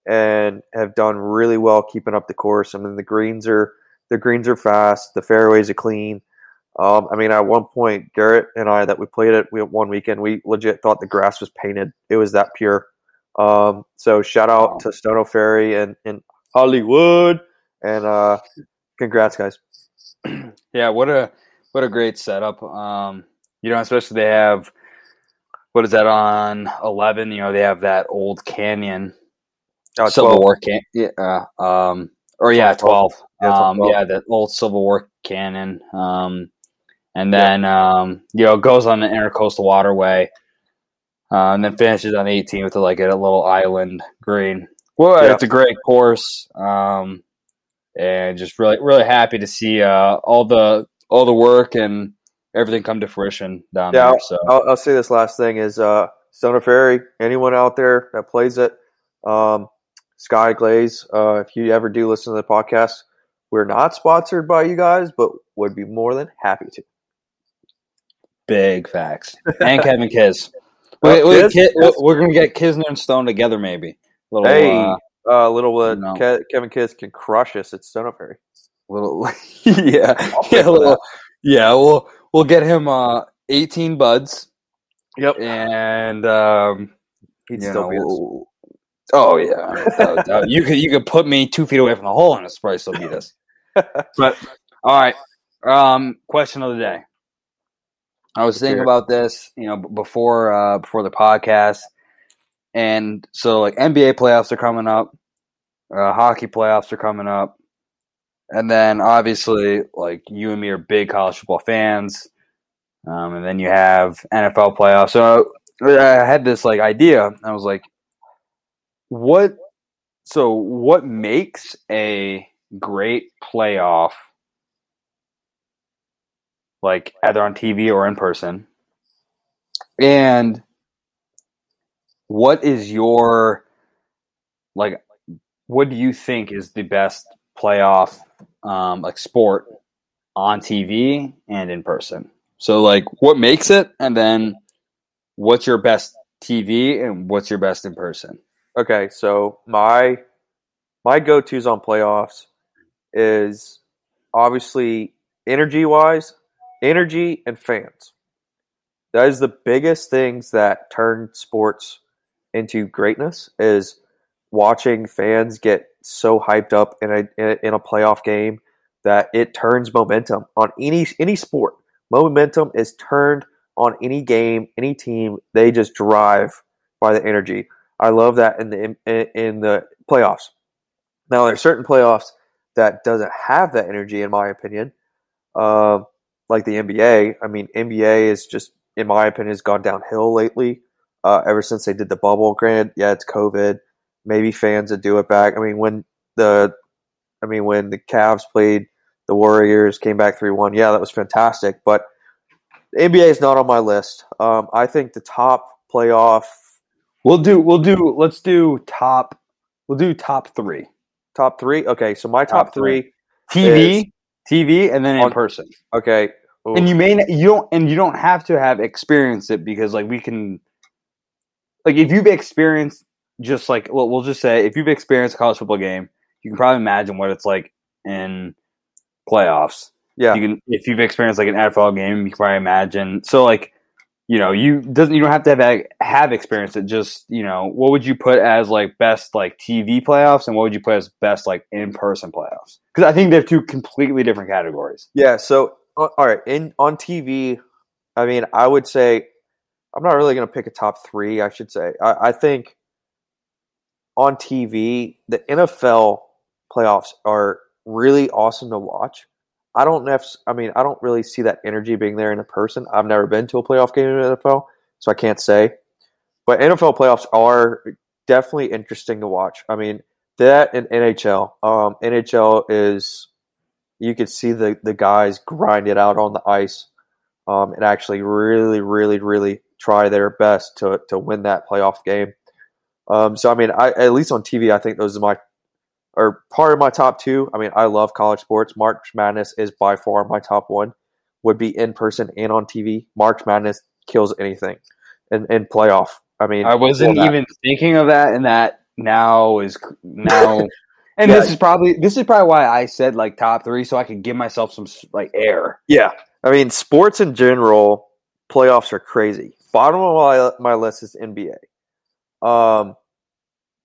and have done really well keeping up the course. I mean, the greens are the greens are fast, the fairways are clean. Um, I mean, at one point, Garrett and I that we played it we one weekend, we legit thought the grass was painted. It was that pure. Um, so shout out to Stono Ferry and, and Hollywood, and uh, congrats, guys. yeah, what a what a great setup. Um, you know, especially they have what is that on eleven? You know, they have that old canyon, oh, Civil War can, yeah, uh, um, or yeah, 12. 12. Yeah, 12. Um, yeah, that old Civil War canyon. Um, and then yeah. um, you know, goes on the intercoastal waterway uh, and then finishes on 18 with a, like a little island green. Well, yeah. it's a great course, um, and just really really happy to see uh, all the all the work and everything come to fruition down yeah, there. So I'll, I'll, say this last thing is uh, Stono Ferry. Anyone out there that plays it, um, Sky Glaze. Uh, if you ever do listen to the podcast, we're not sponsored by you guys, but would be more than happy to. Big facts. And Kevin Kiz. Kiz? Ki- we're- we're gonna get Kisner and Stone together, maybe. Little, Hey, uh, uh, little uh, no. Ke- Kevin Kiss can crush us at Stono Ferry. little, yeah, yeah, little, yeah. We'll we'll get him uh, eighteen buds, Yep, and um, he'd still know, we'll- oh yeah, doubt. you could you could put me two feet away from the hole and it's probably still beat us. but all right, um, question of the day. I was thinking about this, you know, before uh, before the podcast, and so like NBA playoffs are coming up, uh, hockey playoffs are coming up, and then obviously like you and me are big college football fans, um, and then you have NFL playoffs. So I had this like idea. I was like, what? So what makes a great playoff? Like either on TV or in person, and what is your like? What do you think is the best playoff um, like sport on TV and in person? So like, what makes it, and then what's your best TV and what's your best in person? Okay, so my my go tos on playoffs is obviously energy wise, energy and fans. That is the biggest things that turn sports into greatness is watching fans get so hyped up in a in a playoff game that it turns momentum on any any sport. Momentum is turned on any game, any team. They just drive by the energy. I love that in the in, in the playoffs. Now there's certain playoffs that doesn't have that energy, in my opinion. Um, like the NBA. I mean, NBA is just, in my opinion, has gone downhill lately. Uh, ever since they did the bubble. Granted, yeah, it's COVID. Maybe fans would do it back. I mean, when the, I mean, when the Cavs played the Warriors, came back three one. Yeah, that was fantastic. But the NBA is not on my list. Um, I think the top playoff We'll do. We'll do. Let's do top. We'll do top three. Top three. Okay, so my top, Top three. TV, TV, and then in On- person. Okay, Ooh. And you may not- you don't and you don't have to have experienced it because like we can, like if you've experienced just like well, we'll just say if you've experienced a college football game, you can probably imagine what it's like in playoffs. yeah, You can if you've experienced like an NFL game, you can probably imagine. So like, you know, you doesn't you don't have to have have experienced it. Just you know, what would you put as like best like TV playoffs, and what would you put as best like in person playoffs? Because I think they're two completely different categories. yeah. So all right, in on TV, I mean, I would say I'm not really going to pick a top three. I should say I, I think on TV the NFL playoffs are really awesome to watch. I don't know. If, I mean, I don't really see that energy being there in a person. I've never been to a playoff game in the NFL, so I can't say. But NFL playoffs are definitely interesting to watch. I mean, that and NHL. Um, NHL is you could see the the guys grind it out on the ice, um, and actually really, really, really try their best to to win that playoff game. Um, so I mean, I at least on TV, I think those are my or part of my top two. I mean, I love college sports. March Madness is by far my top one. Would be in person and on TV. March Madness kills anything, and in playoff. I mean, I wasn't even thinking of that, and that now is now. And Yeah. this is probably this is probably why I said like top three, so I could give myself some like air. Yeah, I mean, sports in general, playoffs are crazy. Bottom of my my list is NBA, um,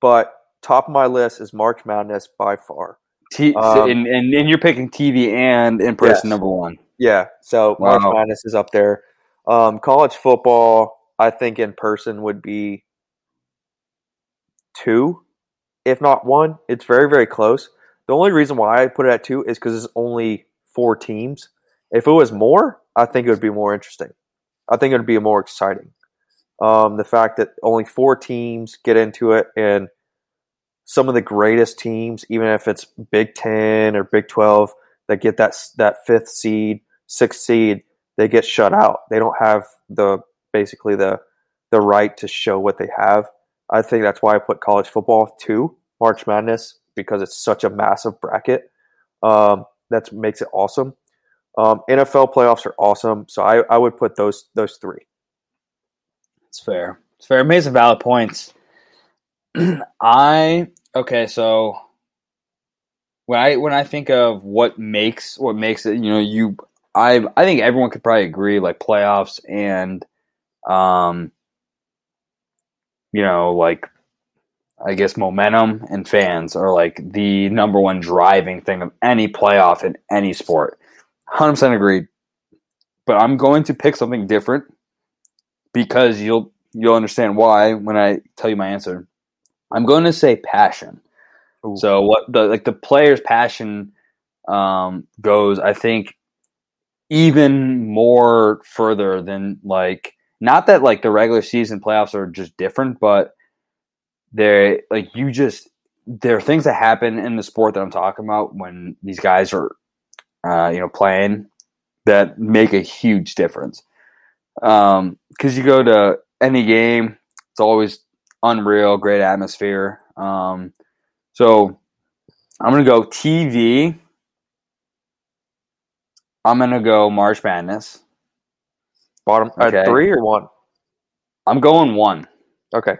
but top of my list is March Madness by far. T- so- Um, and, and and you're picking TV and in person Yes. number one. Yeah, so Wow. March Madness is up there. Um, college football, I think in person would be two, if not one. It's very very close. The only reason why I put it at two is because it's only four teams. If it was more, I think it would be more interesting. I think it would be more exciting. Um, the fact that only four teams get into it and some of the greatest teams, even if it's Big Ten or Big Twelve, that get that that fifth seed, sixth seed, they get shut out. They don't have the basically the the right to show what they have. I think that's why I put college football to March Madness because it's such a massive bracket. Um, that makes it awesome. Um, NFL playoffs are awesome, so I, I would put those those three. It's fair. It's fair. Made some valid points. I okay, so when I when I think of what makes what makes it, you know, you I I think everyone could probably agree like playoffs and um you know, like I guess momentum and fans are like the number one driving thing of any playoff in any sport. 100% agreed. But I'm going to pick something different because you'll you'll understand why when I tell you my answer. I'm going to say passion. Ooh. So what the like the player's passion um, goes, I think, even more further than like not that like the regular season playoffs are just different, but they're like you just there are things that happen in the sport that I'm talking about when these guys are uh, you know playing that make a huge difference. Um, because you go to any game, it's always unreal, great atmosphere. Um, so I'm gonna go TV. I'm gonna go March Madness. Bottom okay. three or one? I'm going one. Okay.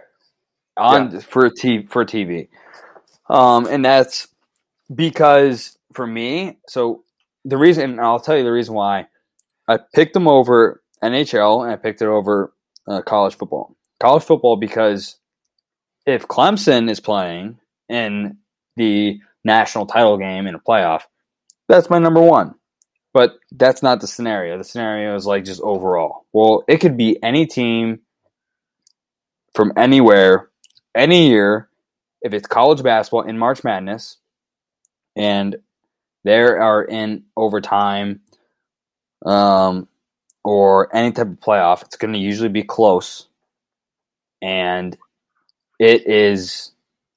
On yeah. for t for TV, um, and that's because for me. So the reason I'll tell you the reason why I picked them over NHL and I picked it over uh, college football. College football because if Clemson is playing in the national title game in a playoff, that's my number one. But that's not the scenario. The scenario is like just overall. Well, it could be any team from anywhere, any year, if it's college basketball in March Madness, and they are in overtime, um, or any type of playoff, it's going to usually be close. And it is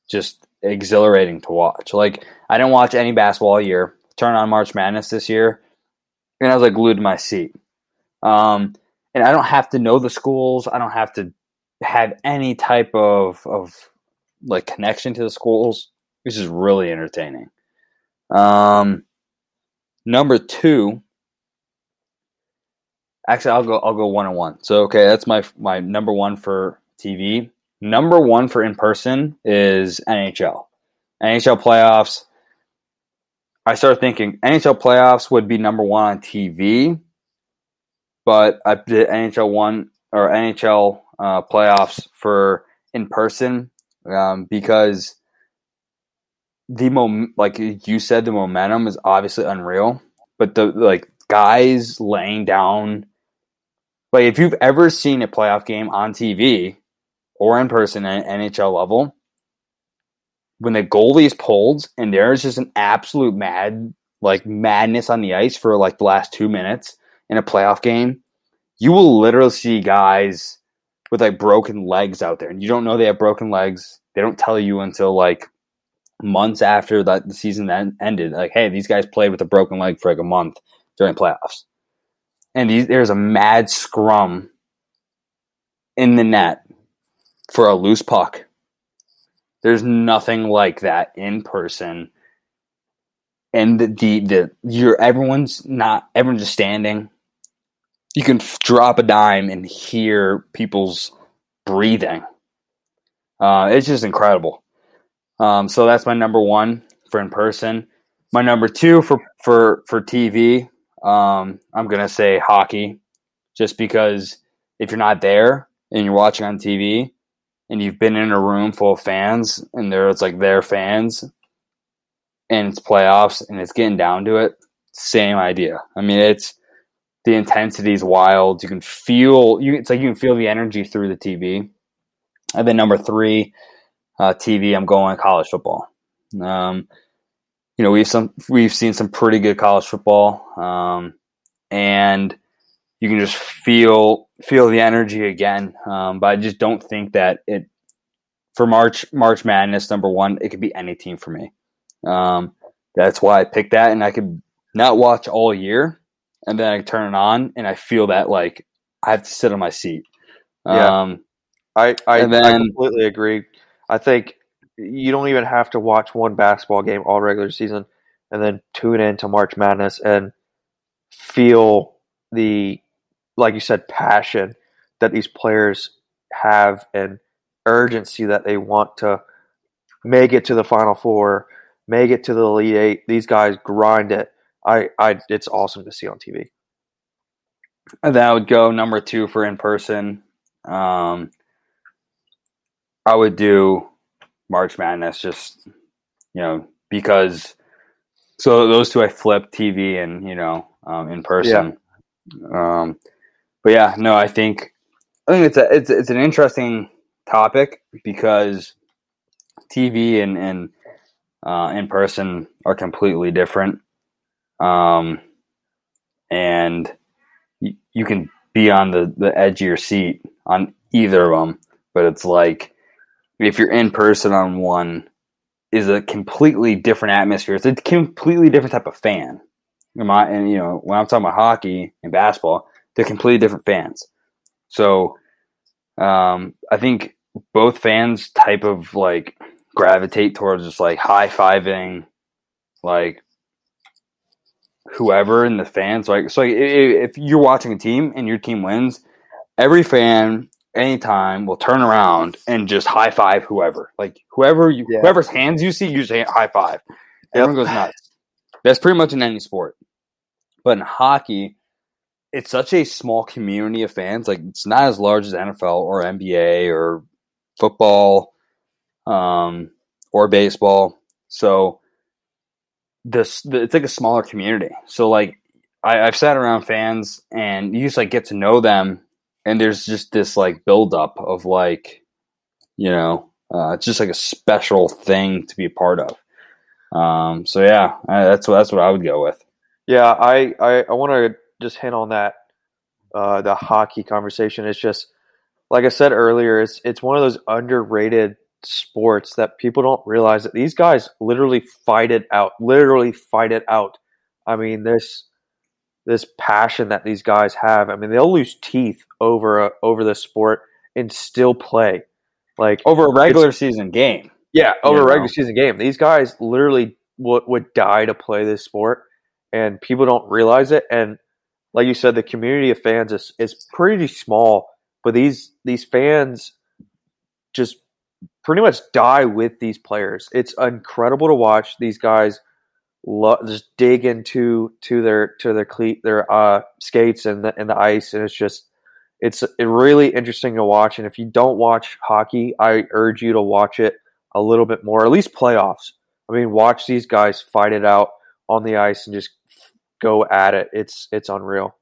just exhilarating to watch. Like I didn't watch any basketball all year. Turn on March Madness this year, and I was like glued to my seat. Um, and I don't have to know the schools. I don't have to have any type of of like connection to the schools. This is really entertaining. Um, number two. Actually, I'll go. I'll go one on one. So okay, that's my my number one for TV. Number one for in person is NHL. NHL playoffs. I started thinking NHL playoffs would be number one on TV, but I did NHL one or NHL uh, playoffs for in person um, because the mom like you said the momentum is obviously unreal, but the like guys laying down like if you've ever seen a playoff game on TV, or in person at NHL level, when the goalie's pulled and there's just an absolute mad like madness on the ice for like the last two minutes in a playoff game, you will literally see guys with like broken legs out there, and you don't know they have broken legs. They don't tell you until like months after that the season ended. Like, hey, these guys played with a broken leg for like a month during playoffs, and these, there's a mad scrum in the net for a loose puck. There's nothing like that in person. And the, the, the you're everyone's not everyone's just standing. You can f- drop a dime and hear people's breathing. Uh, it's just incredible. Um, so that's my number one for in person. My number two for for for TV. Um, I'm gonna say hockey, just because if you're not there and you're watching on TV, and you've been in a room full of fans and there it's like their fans and it's playoffs and it's getting down to it, same idea. I mean, it's the intensity is wild. You can feel you. It's like you can feel the energy through the TV. And then number three, uh, TV. I'm going college football. Um, you know, we've some we've seen some pretty good college football, um, and you can just feel feel the energy again. Um, but I just don't think that it for March March Madness number one. It could be any team for me. Um, that's why I picked that, and I could not watch all year, and then I turn it on, and I feel that like I have to sit on my seat. Yeah, um, I I, then, I completely agree. I think you don't even have to watch one basketball game all regular season, and then tune in to March Madness and feel the like you said passion that these players have and urgency that they want to make it to the final four, make it to the elite eight. These guys grind it. I, I it's awesome to see on TV. That would go number two for in person. Um, I would do March Madness just you know because so those two I flip TV and you know um, in person. Yeah. Um, but yeah, no, I think I think it's a it's it's an interesting topic because TV and and uh, in person are completely different. Um, and you, you can be on the, the edge of your seat on either of them, but it's like if you're in person on one, is a completely different atmosphere. It's a completely different type of fan. And you know, when I'm talking about hockey and basketball, they're completely different fans. So, um, I think both fans type of like gravitate towards just like high fiving, like whoever in the fans. Like, so if you're watching a team and your team wins, every fan anytime will turn around and just high five whoever. Like whoever you, yeah. whoever's hands you see, you just high five. Everyone yep. goes nuts. That's pretty much in any sport. But in hockey, it's such a small community of fans. Like it's not as large as NFL or NBA or football um, or baseball. So this it's like a smaller community. So like I, have sat around fans and you just like get to know them, and there's just this like buildup of like, you know, uh, it's just like a special thing to be a part of. Um, so yeah, I, that's what that's what I would go with. Yeah, I I, I want to just hint on that uh, the hockey conversation. It's just like I said earlier, it's it's one of those underrated sports that people don't realize that these guys literally fight it out. Literally fight it out. I mean, this this passion that these guys have. I mean, they'll lose teeth over a, over the sport and still play. Like over a regular season game. Yeah, over a regular season game. These guys literally would, would die to play this sport, and people don't realize it. And like you said, the community of fans is, is pretty small, but these these fans just pretty much die with these players. It's incredible to watch these guys lo- just dig into to their to their cleat their uh, skates and the and the ice, and it's just it's really interesting to watch. And if you don't watch hockey, I urge you to watch it a little bit more, at least playoffs. I mean, watch these guys fight it out on the ice and just go at it. It's it's unreal.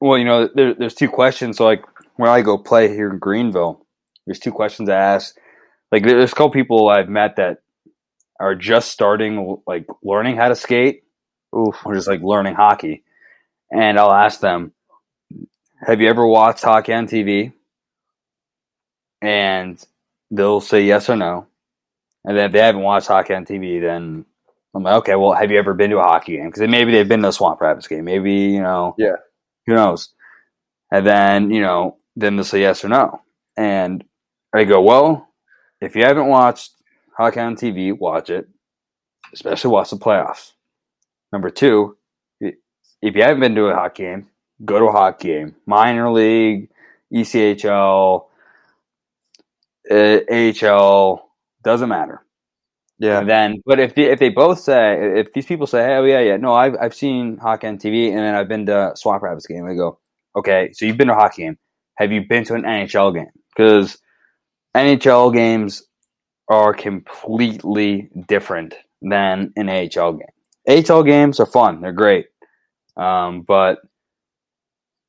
Well, you know, there, there's two questions. So, like, when I go play here in Greenville, there's two questions I ask. Like, there's a couple people I've met that are just starting, like, learning how to skate, Oof. or just like learning hockey, and I'll ask them, "Have you ever watched hockey on TV?" And they'll say yes or no. And then if they haven't watched hockey on TV, then I'm like, okay, well, have you ever been to a hockey game? Because maybe they've been to a Swamp Rabbits game. Maybe you know, yeah, who knows? And then you know, then they'll say yes or no. And I go, well, if you haven't watched hockey on TV, watch it. Especially watch the playoffs. Number two, if you haven't been to a hockey game, go to a hockey game. Minor league, ECHL, uh, AHL, doesn't matter. Yeah. And then, but if if they both say, if these people say, oh yeah, yeah, no, I've I've seen hockey on TV, and then I've been to Swamp Rabbits game. I go, okay, so you've been to a hockey game. Have you been to an NHL game? Because NHL games are completely different than an AHL game. AHL games are fun; they're great, um, but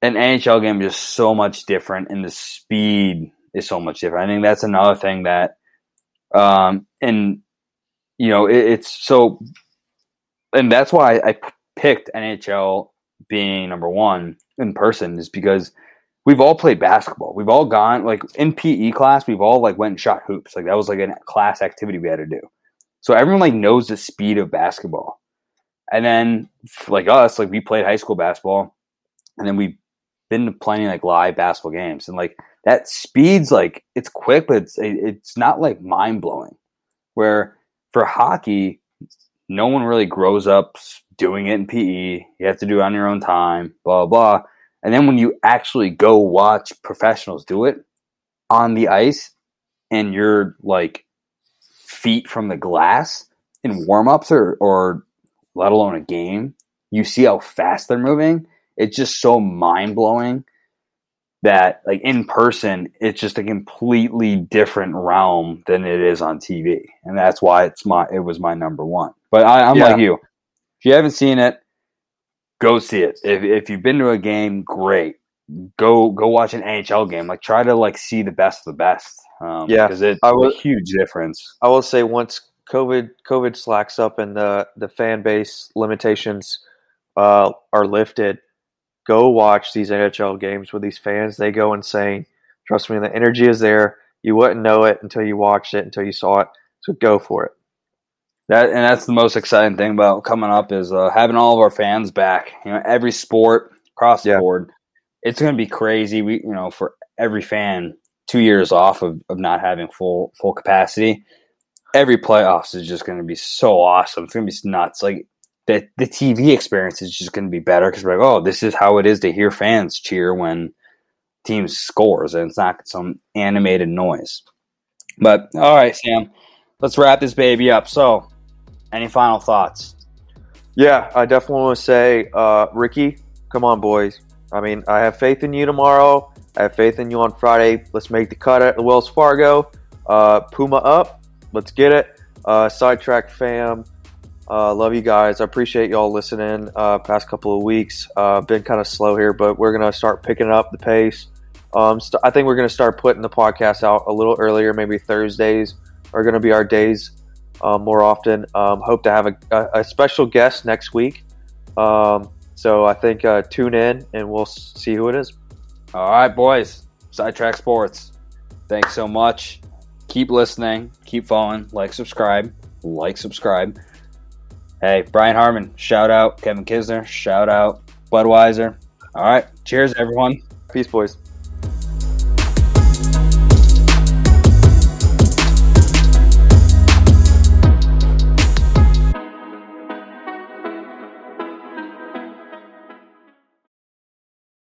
an NHL game is just so much different, and the speed is so much different. I think that's another thing that, um, and you know, it, it's so, and that's why I picked NHL being number one in person is because we've all played basketball. We've all gone like in PE class. We've all like went and shot hoops. Like that was like a class activity we had to do. So everyone like knows the speed of basketball. And then like us, like we played high school basketball, and then we've been playing like live basketball games, and like that speed's like it's quick, but it's it's not like mind blowing. Where for hockey, no one really grows up doing it in PE. You have to do it on your own time, blah, blah. And then when you actually go watch professionals do it on the ice and you're like feet from the glass in warm ups or, or let alone a game, you see how fast they're moving. It's just so mind blowing that like in person it's just a completely different realm than it is on TV, and that's why it's my it was my number one. But I, am yeah. like you, if you haven't seen it, go see it. If if you've been to a game, great. Go go watch an NHL game. Like try to like see the best of the best. Um, yeah, because it's I will, a huge difference. I will say once COVID COVID slacks up and the the fan base limitations uh, are lifted go watch these NHL games with these fans. They go insane. Trust me, the energy is there. You wouldn't know it until you watched it, until you saw it. So go for it. That and that's the most exciting thing about coming up is uh, having all of our fans back. You know, every sport across the yeah. board, it's going to be crazy. We, you know, for every fan, two years off of, of not having full full capacity. Every playoffs is just going to be so awesome. It's going to be nuts. Like the the TV experience is just going to be better because we're like, oh, this is how it is to hear fans cheer when teams scores, and it's not some animated noise. But all right, Sam, let's wrap this baby up. So, any final thoughts? Yeah, I definitely want to say, uh, Rickie, come on, boys. I mean, I have faith in you tomorrow. I have faith in you on Friday. Let's make the cut at Wells Fargo. Uh, Puma up. Let's get it. Uh, sidetrack fam. Uh, love you guys. I appreciate y'all listening. Uh, past couple of weeks, uh, been kind of slow here, but we're gonna start picking up the pace. Um, st- I think we're gonna start putting the podcast out a little earlier. Maybe Thursdays are gonna be our days uh, more often. Um, hope to have a, a, a, special guest next week. Um, so I think uh, tune in and we'll see who it is. All right, boys. Sidetrack Sports. Thanks so much. Keep listening. Keep following. Like, subscribe. Like, subscribe. Hey, Brian Harman, shout out. Kevin Kisner, shout out. Budweiser. All right. Cheers, everyone. Peace, boys.